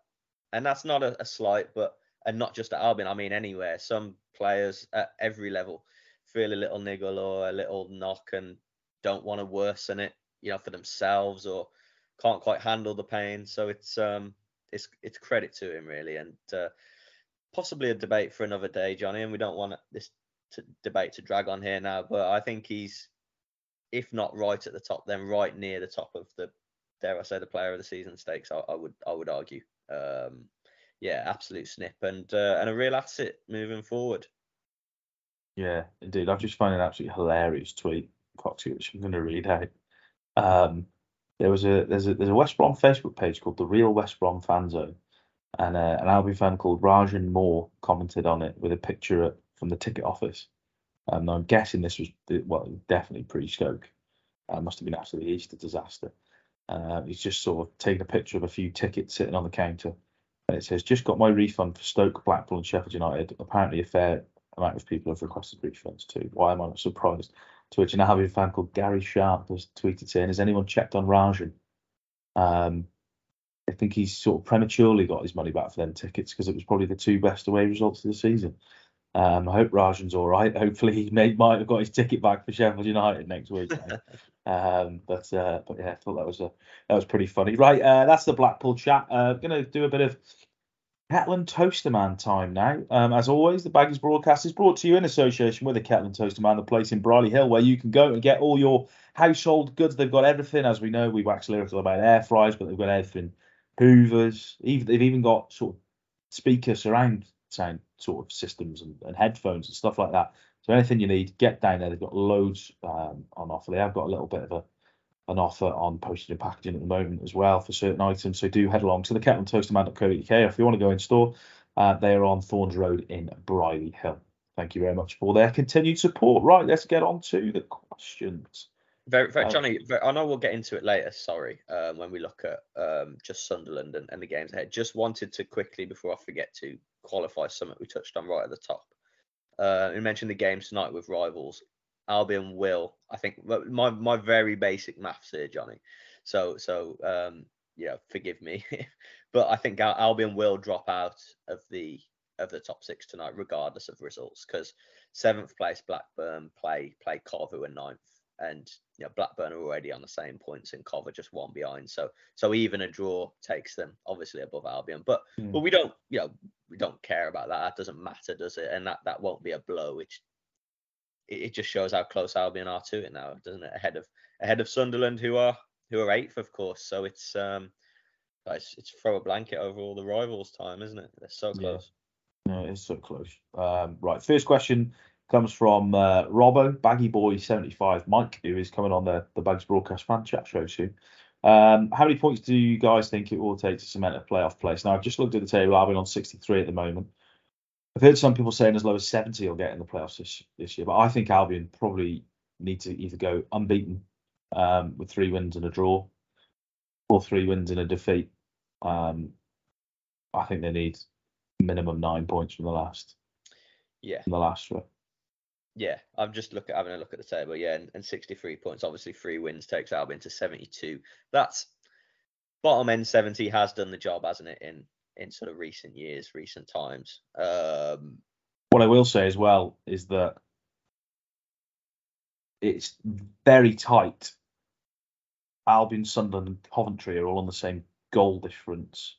and that's not a, a slight, but and not just at Albion. I mean, anywhere. Some players at every level feel a little niggle or a little knock, and don't want to worsen it, you know, for themselves or can't quite handle the pain. So it's um it's it's credit to him really, and uh, possibly a debate for another day, Jonny. And we don't want this to, debate to drag on here now, but I think he's if not right at the top, then right near the top of the dare I say the player of the season stakes. I, I would I would argue. Um, yeah, absolute snip and uh, and a real asset moving forward. Yeah, indeed. I've just found an absolutely hilarious tweet, Coxie, which I'm going to read out. Um, there was a there's a there's a West Brom Facebook page called the Real West Brom Fan Zone, and uh, an Albion fan called Rajan Moore commented on it with a picture from the ticket office. Um, I'm guessing this was well definitely pre-Stoke. Uh, must have been after the Easter disaster. Uh, he's just sort of taken a picture of a few tickets sitting on the counter, and it says, "Just got my refund for Stoke, Blackpool, and Sheffield United. Apparently, a fair amount of people have requested refunds too. Why am I not surprised?" To which an Albion fan called Gary Sharp has tweeted saying, "Has anyone checked on Rajan?" Um, I think he's sort of prematurely got his money back for them tickets because it was probably the two best away results of the season. Um, I hope Rajan's all right. Hopefully, he may, might have got his ticket back for Sheffield United next week. um, but uh, but yeah, I thought that was a that was pretty funny. Right, uh, that's the Blackpool chat. Uh, going to do a bit of Kettle Toaster Man time now. Um, as always, the Baggies broadcast is brought to you in association with the Kettle Toaster Man, the place in Brierley Hill where you can go and get all your household goods. They've got everything, as we know. We wax lyrical about air fryers, but they've got everything. Hoovers, even they've even got sort of speaker surround sound sort of systems and, and, headphones and stuff like that. So anything you need, get down there. They've got loads um, on offer. They have got a little bit of a an offer on postage and packaging at the moment as well for certain items. So do head along to the kettle and kettleandtoasterman.co.uk. If you want to go in store, uh, they are on Thorns Road in Brierley Hill. Thank you very much for their continued support. Right, let's get on to the questions. Very, very, um, Jonny. Very, I know we'll get into it later. Sorry, um, when we look at um, just Sunderland and, and, the games ahead. Just wanted to quickly, before I forget to qualify something we touched on right at the top. Uh, you mentioned the games tonight with rivals. Albion will, I think, my my very basic maths here, Jonny. So so um, yeah, forgive me, but I think Albion will drop out of the of the top six tonight, regardless of results, because seventh place Blackburn play play Cov and ninth and you know Blackburn are already on the same points and Cover just one behind. So so even a draw takes them obviously above Albion. But mm. but we don't you know we don't care about that. That doesn't matter, does it? And that that won't be a blow. Which it, just shows how close Albion are to it now, doesn't it? Ahead of ahead of Sunderland, who are who are eighth, of course. So it's um it's, it's throw a blanket over all the rivals' time, isn't it? They're so close. Yeah, no, it's so close. Um, right, first question comes from uh, Robbo, Baggy Boy 75, Mike, who is coming on the, the Bags Broadcast fan chat show soon. Um, how many points do you guys think it will take to cement a playoff place? Now, I've just looked at the table. Albion on 63 at the moment. I've heard some people saying as low as 70 will get in the playoffs this, this year, but I think Albion probably need to either go unbeaten um, with three wins and a draw or three wins and a defeat. Um, I think they need minimum nine points from the last. Yeah. From the last one yeah, I'm just looking having a look at the table. Yeah, and, and 63 points. Obviously, three wins takes Albion to 72. That's bottom end 70 has done the job, hasn't it? In in sort of recent years, recent times. Um, what I will say as well is that it's very tight. Albion, Sunderland, and Coventry are all on the same goal difference.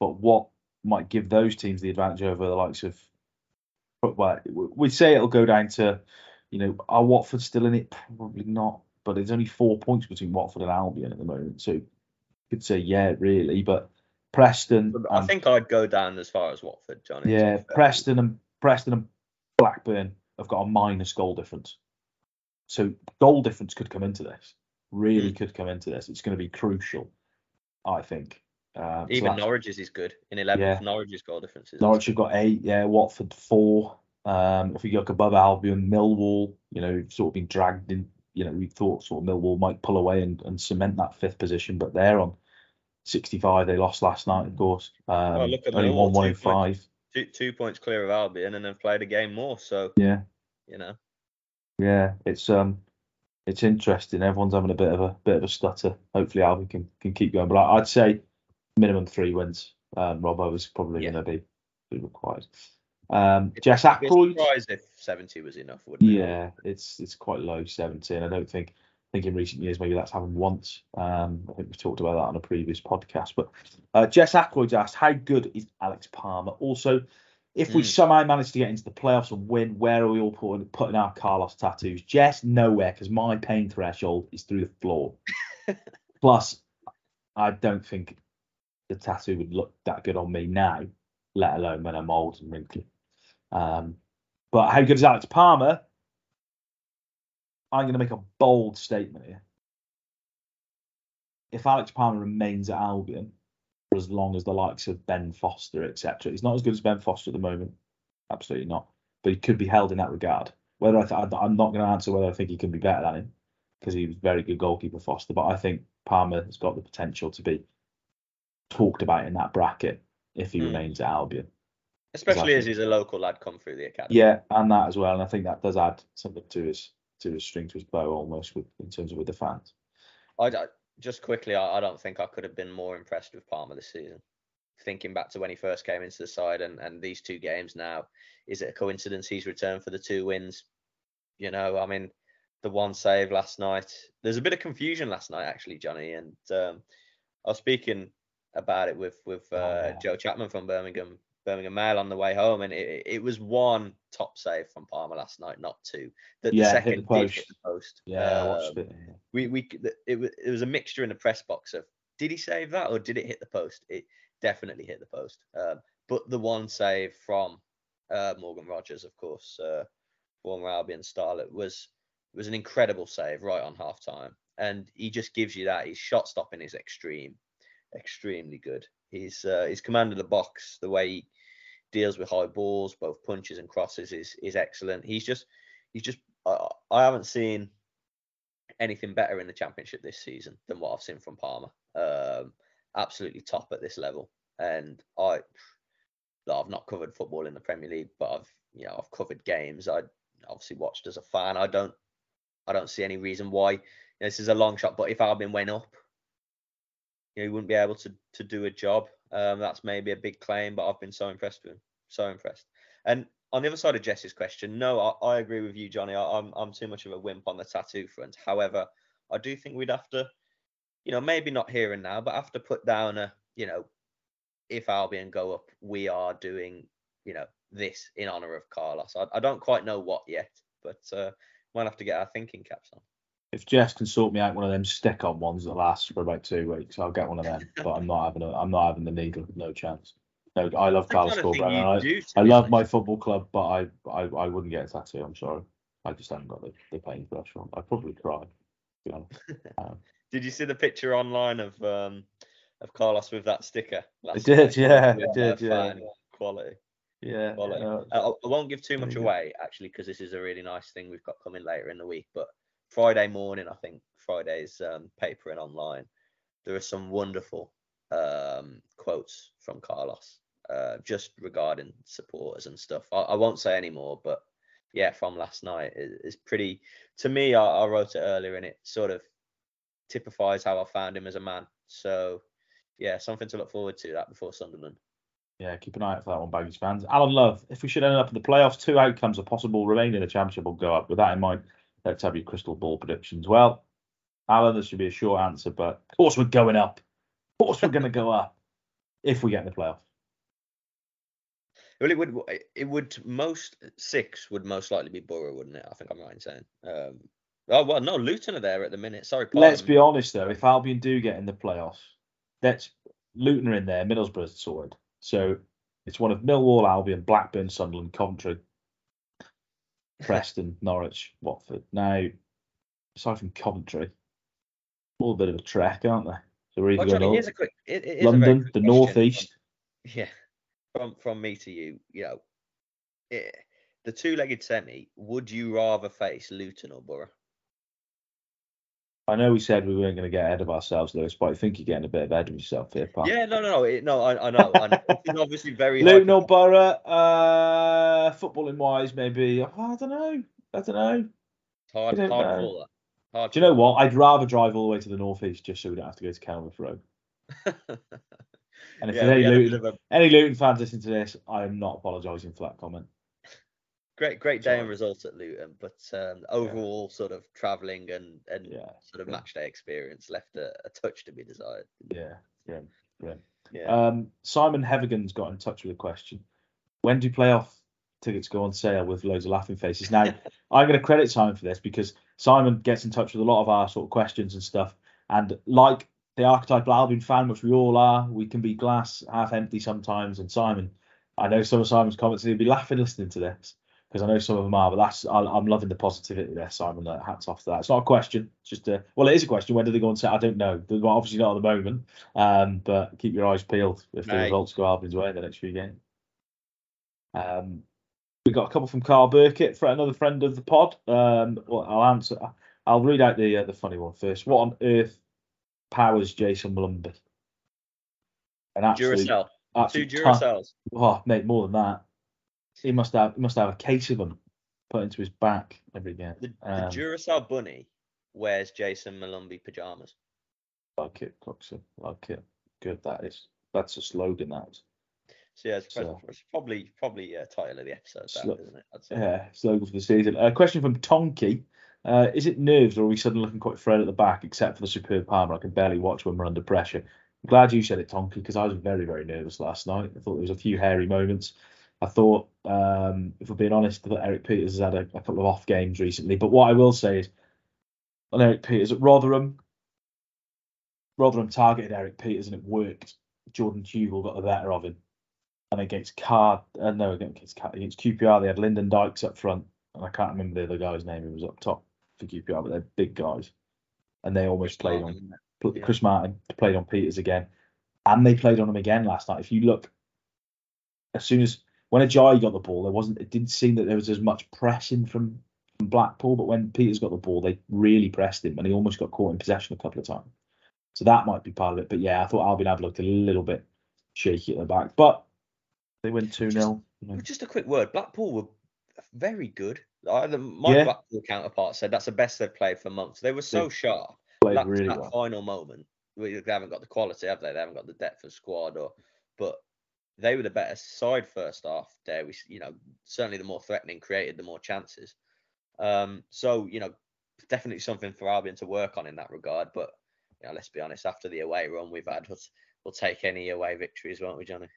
But what might give those teams the advantage over the likes of well, we'd say it'll go down to, you know, are Watford still in it? Probably not. But there's only four points between Watford and Albion at the moment, so you could say yeah, really. But Preston, I think I'd go down as far as Watford, Jonny. Yeah, Preston and Preston and Blackburn have got a minus goal difference, so goal difference could come into this. Really mm. could come into this. It's going to be crucial, I think. Uh, Even so Norwich's is good in 11th. Yeah. Norwich's goal differences. Norwich have got eight. Yeah, Watford four. Um, if we look above Albion, Millwall, you know, sort of been dragged in. You know, we thought sort of Millwall might pull away and, and cement that fifth position, but they're on 65. They lost last night, of course. Um, well, look at only one, one in five. Two, two points clear of Albion, and then played a game more. So yeah, you know. Yeah, it's um, it's interesting. Everyone's having a bit of a bit of a stutter. Hopefully, Albion can can keep going. But I'd say minimum three wins. Um, Robbo is probably yeah. going to be, required. Um, Jess Ackroyd. surprised if 70 was enough, wouldn't it? Yeah, it's it's quite low, 70. And I don't think I think in recent years maybe that's happened once. Um, I think we've talked about that on a previous podcast. But uh, Jess Ackroyd asked, how good is Alex Palmer? Also, if we Hmm. somehow manage to get into the playoffs and win, where are we all putting, putting our Carlos tattoos? Jess, nowhere, because my pain threshold is through the floor. Plus, I don't think the tattoo would look that good on me now, let alone when I'm old and wrinkly. Um, but how good is Alex Palmer? I'm going to make a bold statement here. If Alex Palmer remains at Albion for as long as the likes of Ben Foster, etc., he's not as good as Ben Foster at the moment. Absolutely not. But he could be held in that regard. Whether I th- I'm not going to answer whether I think he can be better than him because he was a very good goalkeeper, Foster. But I think Palmer has got the potential to be talked about in that bracket if he Hmm. remains at Albion. Especially as he's a local lad come through the academy. Yeah, and that as well. And I think that does add something to his to his string to his bow almost with in terms of with the fans. I, I- just quickly, I, I don't think I could have been more impressed with Palmer this season. Thinking back to when he first came into the side and, and these two games now, is it a coincidence he's returned for the two wins? You know, I mean, the one save last night. There's a bit of confusion last night, actually, Jonny. And um, I was speaking about it with with uh, Oh, yeah. Joe Chapman from Birmingham Birmingham Mail on the way home, and it, it was one top save from Palmer last night, not two. The, the Yeah, hit second the did post. hit the post. Yeah, I watched Um, it. yeah. we we it was it was a mixture in the press box of did he save that or did it hit the post? It definitely hit the post. Um, but the one save from uh, Morgan Rogers, of course, uh, former Albion starlet, was was an incredible save right on half time, and he just gives you that. His shot stopping is extreme, extremely good. He's uh, his command of the box, the way he deals with high balls, both punches and crosses, is is excellent. He's just he's just I, I haven't seen anything better in the championship this season than what I've seen from Palmer. Um, absolutely top at this level, and I I've not covered football in the Premier League, but I've you know I've covered games. I obviously watched as a fan. I don't I don't see any reason why you know, this is a long shot. But if Albion went up, you know, he wouldn't be able to to do a job. Um, that's maybe a big claim, but I've been so impressed with him, so impressed. And on the other side of Jesse's question, no, I, I agree with you, Jonny. I, I'm I'm too much of a wimp on the tattoo front. However, I do think we'd have to, you know, maybe not here and now, but have to put down a, you know, if Albion go up, we are doing, you know, this in honor of Carlos. I, I don't quite know what yet, but uh, might have to get our thinking caps on. If Jess can sort me out one of them stick-on ones that lasts for about two weeks, I'll get one of them. but I'm not having a, I'm not having the needle. No chance. No, I love Carlos Corberán. I, do, I love my football club, but I, I, I wouldn't get a tattoo. I'm sorry. I just haven't got the, the pain threshold. I'd probably cry. To be honest. Um, Did you see the picture online of um of Carlos with that sticker? last did, night? yeah, I did, yeah. Quality. yeah. quality. Uh, I I won't give too much away actually because this is a really nice thing we've got coming later in the week. But Friday morning, I think Friday's um, paper and online, there are some wonderful um, quotes from Carlos uh, just regarding supporters and stuff. I, I won't say any more, but yeah, from last night is, pretty. To me, I, I wrote it earlier, and it sort of typifies how I found him as a man. So yeah, something to look forward to that before Sunderland. Yeah, keep an eye out for that one, Baggage fans. Alan Love, if we should end up in the playoffs, two outcomes are possible. Remain in the championship or go up. With that in mind, let's have your crystal ball predictions. Well, Alan, this should be a short answer, but of course we're going up. Of course we're going to go up if we get in the playoffs. Well, it would. It would most six would most likely be Borough, wouldn't it? I think I'm right in saying. Um, oh well, no, Luton are there at the minute. Sorry, Let's be honest though, if Albion do get in the playoffs, that's Luton are in there, Middlesbrough's sorted. So it's one of Millwall, Albion, Blackburn, Sunderland, Coventry, Preston, Norwich, Watford. Now, aside from Coventry, all a bit of a trek, aren't they? So we're either Well, Jonny, going here's a quick. It, it is London, quick the northeast. From, yeah, from from me to you. You know, eh, the two-legged semi. Would you rather face Luton or Borough? I know we said we weren't going to get ahead of ourselves, Lewis, but I think you're getting a bit ahead of yourself here, pal. Yeah, no, no, no. It, no, I, I know. I know. It's obviously very. Luton or. Borough, uh, footballing wise, maybe. oh, I don't know. I don't know. Hard, I don't hard know. call that. Hard Do you know what? I'd rather drive all the way to the northeast just so we don't have to go to Kenilworth Road. And if Yeah, there's any Luton, a any Luton fans listening to this, I am not apologising for that comment. Great, great day and result at Luton, but um, overall sort of travelling and and Yeah, sort of yeah. match day experience left a, a touch to be desired. yeah, yeah. Yeah. Um, Simon Hevigan's got in touch with a question. When do playoff tickets go on sale with loads of laughing faces? Now, I'm going to credit Simon for this because Simon gets in touch with a lot of our sort of questions and stuff. And like the archetypal Albion fan, which we all are, we can be glass half empty sometimes. And Simon, I know some of Simon's comments, he'll be laughing listening to this because I know some of them are. But that's I, I'm loving the positivity there, Simon. Like, hats off to that. It's not a question. It's just a well, it is a question. When do they go on sale? I don't know. They're obviously not at the moment. Um, but keep your eyes peeled if the results go Albion's way in the next few games. Um, we got a couple from Carl Burkett, for another friend of the pod. Um, well, I'll answer. I'll read out the uh, the funny one first. What on earth powers Jayson Molumby? An absolute, Duracell, two absolute Duracells. Oh, mate, more than that. He must have he must have a case of them put into his back every game. The, the Um, Duracell bunny wears Jayson Molumby pajamas. like it, Coxon. Like it. Good. That is. That's a slogan. That is. So yeah, it's, So- it's probably probably a title of the episode, that, Slo- isn't it? Yeah, slogan for the season. A question from Tonky. Uh, is it nerves or are we suddenly looking quite frail at the back, except for the superb Palmer? I can barely watch when we're under pressure. I'm glad you said it, Tonky, because I was very, very nervous last night. I thought there was a few hairy moments. I thought, um, if we're being honest, that Erik Pieters has had a, a couple of off games recently. But what I will say is, on Erik Pieters at Rotherham, Rotherham targeted Erik Pieters and it worked. Jordan Hugill got the better of him. And against Card, uh, no, against, Card- against QPR, they had Lyndon Dykes up front. And I can't remember the other guy's name who was up top for QPR, but they're big guys. And they almost played on Martin, pl- Yeah. Chris Martin played on Pieters again, and they played on him again last night. If you look, as soon as when Ajayi got the ball, there wasn't. It didn't seem that there was as much pressing from, from Blackpool, but when Pieters got the ball, they really pressed him, and he almost got caught in possession a couple of times. So that might be part of it. But yeah, I thought Albion had looked a little bit shaky at the back, but they went two 0 Well, Just a quick word. Blackpool were very good. I, the, my Yeah. Blackpool counterpart said that's the best they've played for months. They were so sharp. Played that, really that well. final moment, they haven't got the quality, have they? They haven't got the depth of squad, or but they were the better side first half. There, we, you know, certainly the more threatening, created the more chances. Um, so you know, definitely something for Albion to work on in that regard. But you know, let's be honest, after the away run we've had, we'll, we'll take any away victories, won't we, Jonny?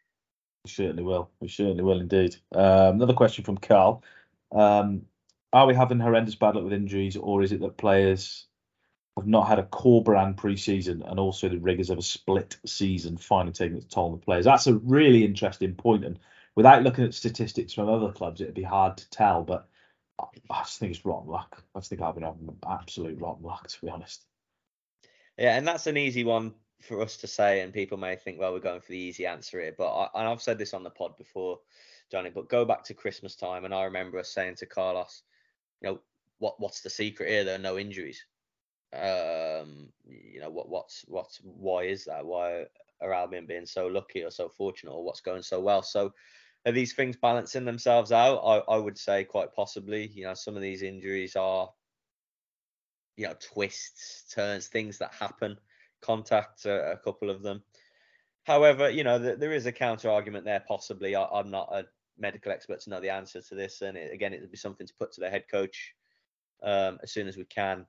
We certainly will. We certainly will indeed. Um, another question from Carl. Um, are we having horrendous bad luck with injuries, or is it that players have not had a Corberán pre-season and also the rigours of a split season finally taking its toll on the players? That's a really interesting point, and without looking at statistics from other clubs, it'd be hard to tell. But I, I just think it's rotten luck. I just think I've been having absolute rotten luck, to be honest. Yeah, and that's an easy one for us to say, and people may think, well, we're going for the easy answer here. But I, and I've said this on the pod before, Jonny. But go back to Christmas time, and I remember us saying to Carlos, you know, what what's the secret here? There are no injuries. Um, you know, what what's what's why is that? Why are Albion being so lucky or so fortunate, or what's going so well? So are these things balancing themselves out? I, I would say quite possibly. You know, some of these injuries are, you know, twists, turns, things that happen contact a, a couple of them. However, you know, th- there is a counter argument there. Possibly, I, I'm not a medical expert to know the answer to this, and it, again, it would be something to put to the head coach um, as soon as we can.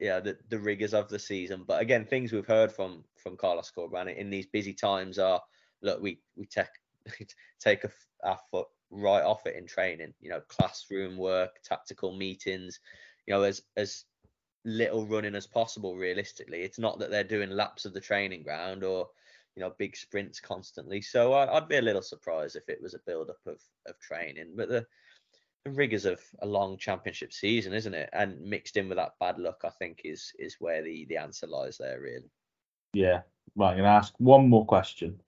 Yeah, the, the rigors of the season. But again, things we've heard from from Carlos Corberan in these busy times are look, we we take take a, our foot right off it in training. You know, classroom work, tactical meetings. You know, as as little running as possible realistically it's not that they're doing laps of the training ground or you know big sprints constantly so I, i'd be a little surprised if it was a build up of of training but the the rigors of a long championship season isn't it and mixed in with that bad luck i think is is where the the answer lies there really Yeah. Right, I'm going to ask one more question.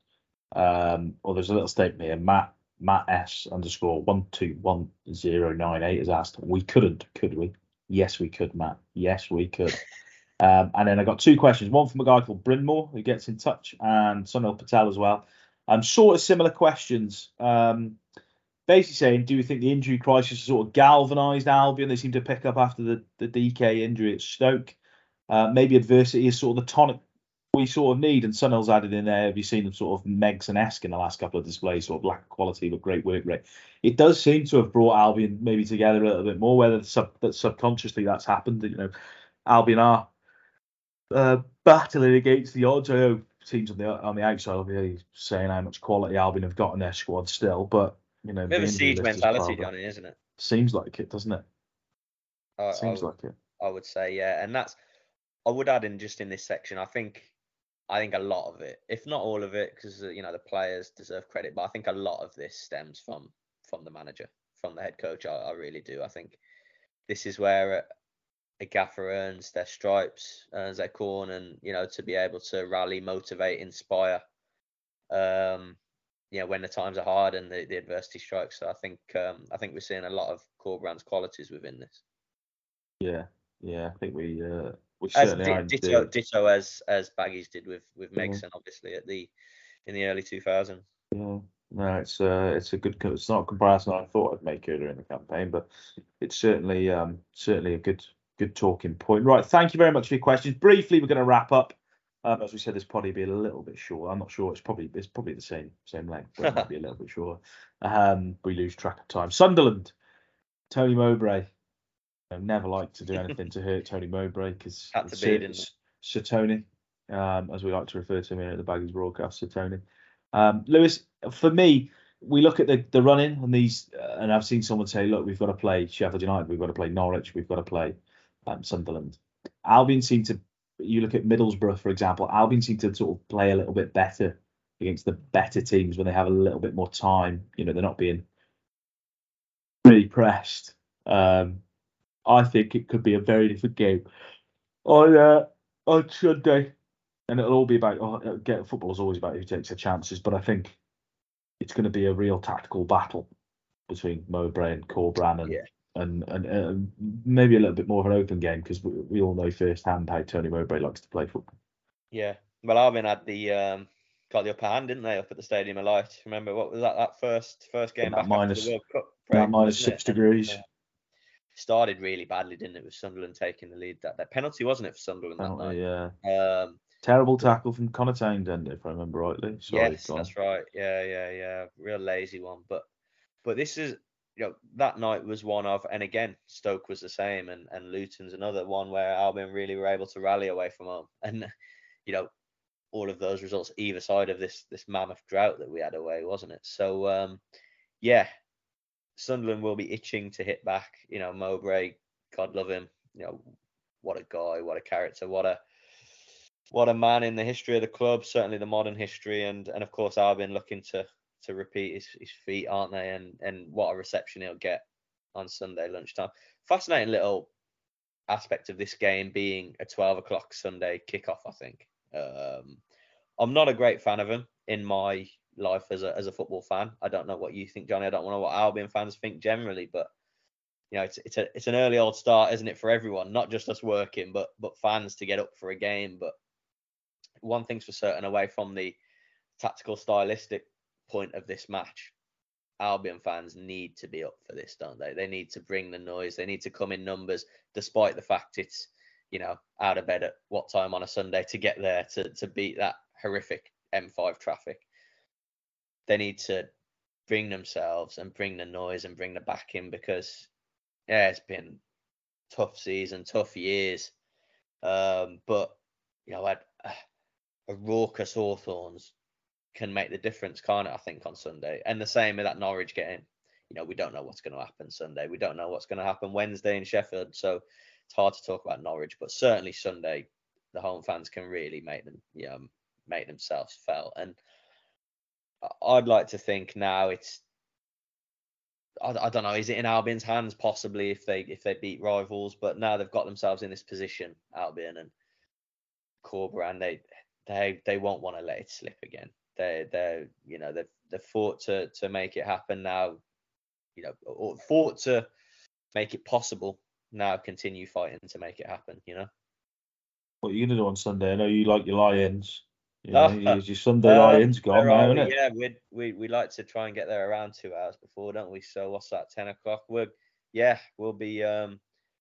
Um, well, there's a little statement here. Matt Matt S underscore one two one zero nine eight has asked, "We couldn't, could we?" Yes, we could, Matt. Yes, we could. um, and then I got two questions. One from a guy called Brynmore who gets in touch, and Sunil Patel as well. Um, sort of similar questions. Um, basically saying, do you think the injury crisis sort of galvanised Albion? They seem to pick up after the the Dike injury at Stoke. Uh, maybe adversity is sort of the tonic we sort of need, and Sunil's added in there. Have you seen them sort of Megson esque in the last couple of displays, sort of black quality but great work rate? It does seem to have brought Albion maybe together a little bit more, whether sub, that subconsciously that's happened. You know, Albion are uh, battling against the odds. I know teams on the on the outside will be saying how much quality Albion have got in their squad still, but you know, bit of a siege mentality, Jonny, isn't it? Seems like it, doesn't it? I, seems I, like it. I would say, yeah, and that's. I would add in just in this section. I think, I think a lot of it, if not all of it, because you know the players deserve credit, but I think a lot of this stems from from the manager, from the head coach. I, I really do. I think this is where a gaffer earns their stripes, earns their corn, and you know to be able to rally, motivate, inspire. Um, know when the times are hard and the, the adversity strikes. So I think um, I think we're seeing a lot of Corberan's qualities within this. Yeah, yeah, I think we uh, we as are ditto, ditto as as Baggies did with with Yeah. Megson, obviously at the in the early 2000s. Yeah, no, it's uh, it's a good. It's not a comparison I thought I'd make earlier in the campaign, but it's certainly um certainly a good good talking point. Right, thank you very much for your questions. Briefly, we're going to wrap up. Um, as we said, this probably be a little bit short. I'm not sure. It's probably it's probably the same same length, but it might be a little bit shorter. Um, we lose track of time. Sunderland, Tony Mowbray. I never like to do anything to hurt Tony Mowbray because be. Sir Tony, um, as we like to refer to him here at the Baggies broadcast, Sir Tony. Um, Lewis, for me, we look at the the running and these, uh, and I've seen someone say, look, we've got to play Sheffield United, we've got to play Norwich, we've got to play um, Sunderland. Albion seem to, you look at Middlesbrough, for example, Albion seem to sort of play a little bit better against the better teams when they have a little bit more time. You know, they're not being really pressed. Um, I think it could be a very different game on uh, on Sunday, and it'll all be about. Oh, uh, get football is always about who takes the chances, but I think it's going to be a real tactical battle between Mowbray and Corberan, and Yeah. And and uh, maybe a little bit more of an open game because we, we all know firsthand how Tony Mowbray likes to play football. Yeah. Well, Albion had the um, got the upper hand, didn't they, up at the Stadium of Light? Remember what was that? That first first game that back minus- after the World Cup. Break, minus wasn't it? six degrees. Uh, started really badly, didn't it? With Sunderland taking the lead. That that penalty wasn't it for Sunderland that Penalty, night? yeah. Um, Terrible tackle from Conor Townsend, if I remember rightly. Sorry, yes, that's right. Yeah, yeah, yeah. Real lazy one, but but this is you know that night was one of, and again Stoke was the same, and and Luton's another one where Albion really were able to rally away from home, and you know all of those results either side of this this mammoth drought that we had away, wasn't it? So um, yeah, Sunderland will be itching to hit back. You know Mowbray, God love him. You know what a guy, what a character, what a what a man in the history of the club, certainly the modern history, and and of course Albion looking to to repeat his, his feat, aren't they? And and what a reception he'll get on Sunday lunchtime. Fascinating little aspect of this game being a 12 o'clock Sunday kickoff. I think. Um, I'm not a great fan of him in my life as a as a football fan. I don't know what you think, Jonny. I don't know what Albion fans think generally, but you know, it's it's a it's an early old start, isn't it, for everyone, not just us working, but but fans to get up for a game. But one thing's for certain, away from the tactical stylistic point of this match, Albion fans need to be up for this, don't they? They need to bring the noise. They need to come in numbers, despite the fact it's you know out of bed at what time on a Sunday to get there to to beat that horrific M5 traffic. They need to bring themselves and bring the noise and bring the backing because yeah, it's been tough season, tough years. Um, but you know, a, a raucous Hawthorns can make the difference, can't it? I think on Sunday, and the same with that Norwich game. You know, we don't know what's going to happen Sunday. We don't know what's going to happen Wednesday in Sheffield. So it's hard to talk about Norwich, but certainly Sunday, the home fans can really make them, you know, make themselves felt. And I'd like to think now it's I, I don't know. Is it in Albion's hands? Possibly if they if they beat rivals, but now they've got themselves in this position, Albion and Corberan. They they they won't want to let it slip again. They they you know they've they've fought to to make it happen now. You know, or fought to make it possible. Now continue fighting to make it happen. You know. What are you going to do on Sunday? I know you like your Lions. You know, your Sunday Um, Lions gone now, isn't it? Yeah, we we we like to try and get there around two hours before, don't we? So what's that? Ten o'clock. We're yeah, we'll be um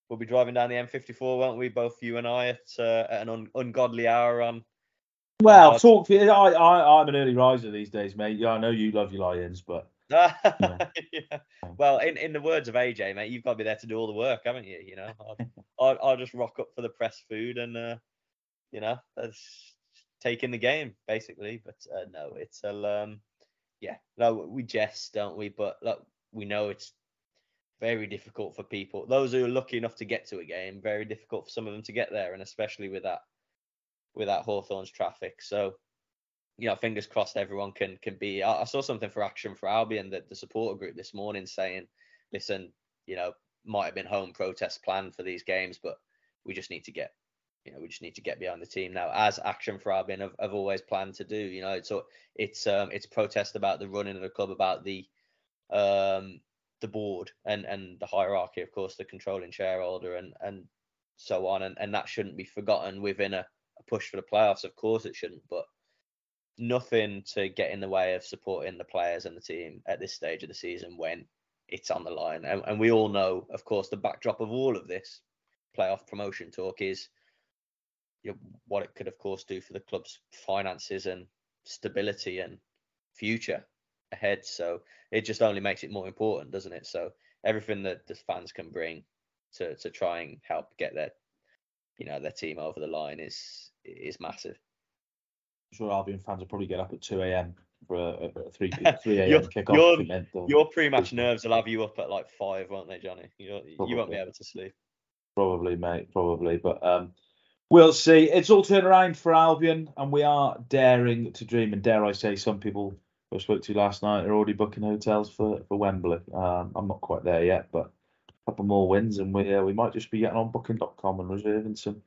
we'll be driving down the M54, won't we? Both you and I at uh, at an un- ungodly hour on Well, talk. I, I, I'm an early riser these days, mate. Yeah, I know you love your Lions, but yeah. Well, in, in the words of AJ, mate, you've got to be there to do all the work, haven't you? You know, I'll, I'll, just rock up for the press food and, uh, you know, that's taking the game basically. But uh, no, it's a um, yeah, no, we jest, don't we? But look, we know it's very difficult for people. Those who are lucky enough to get to a game, very difficult for some of them to get there, and especially with that with that Hawthorn's traffic. So you know, fingers crossed everyone can can be. I, I saw something for Action for Albion that the supporter group this morning saying, listen, you know, might have been home protests planned for these games, but we just need to get, you know, we just need to get behind the team now, as Action for Albion have, have always planned to do. You know, so it's um it's protest about the running of the club, about the um the board and and the hierarchy, of course, the controlling shareholder and and so on, and and that shouldn't be forgotten within a, a push for the playoffs. Of course, it shouldn't, but nothing to get in the way of supporting the players and the team at this stage of the season when it's on the line. And, and we all know, of course, the backdrop of all of this playoff promotion talk is you know, what it could, of course, do for the club's finances and stability and future ahead. So it just only makes it more important, doesn't it? So everything that the fans can bring to to try and help get their you know their team over the line is is massive sure Albion fans will probably get up at 2 a.m. for a, a 3 3 a.m. kickoff. Your, your pre-match nerves will have you up at like five, won't they, Jonny? You, you won't be able to sleep. Probably, mate. Probably, but um, we'll see. It's all turned around for Albion, and we are daring to dream. And dare I say, some people I spoke to last night are already booking hotels for for Wembley. Um, I'm not quite there yet, but a couple more wins, and we uh, we might just be getting on Booking.com and reserving some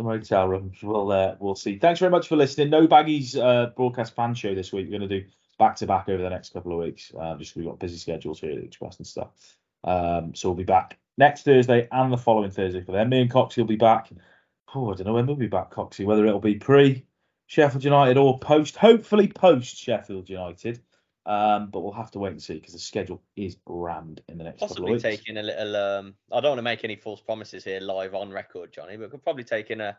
some hotel rooms. We'll uh, we'll see. Thanks very much for listening. No baggies uh, broadcast fan show this week. We're going to do back to back over the next couple of weeks. Uh, just we've got busy schedules here at Express and stuff. Um, so we'll be back next Thursday and the following Thursday for them. Me and Coxie will be back. Oh, I don't know when we'll be back, Coxie. Whether it'll be pre Sheffield United or post. Hopefully post Sheffield United. Um, but we'll have to wait and see because the schedule is rammed in the next Possibly couple of weeks. taking a little. Um, I don't want to make any false promises here live on record, Jonny, but could probably take in a,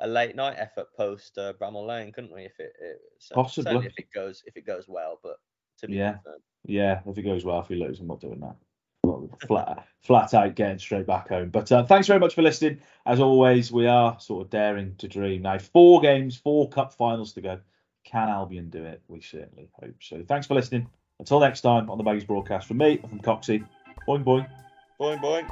a late night effort post uh, Bramall Lane, couldn't we? If it, it so possibly if it goes if it goes well, but yeah, confirmed. yeah, if it goes well, if we lose, I'm not doing that. flat, flat out getting straight back home. But uh, thanks very much for listening. As always, we are sort of daring to dream now. Four games, four cup finals to go. Can Albion do it? We certainly hope so. Thanks for listening. Until next time on the Baggies broadcast from me, from Coxie. Boing, boing. Boing, boing.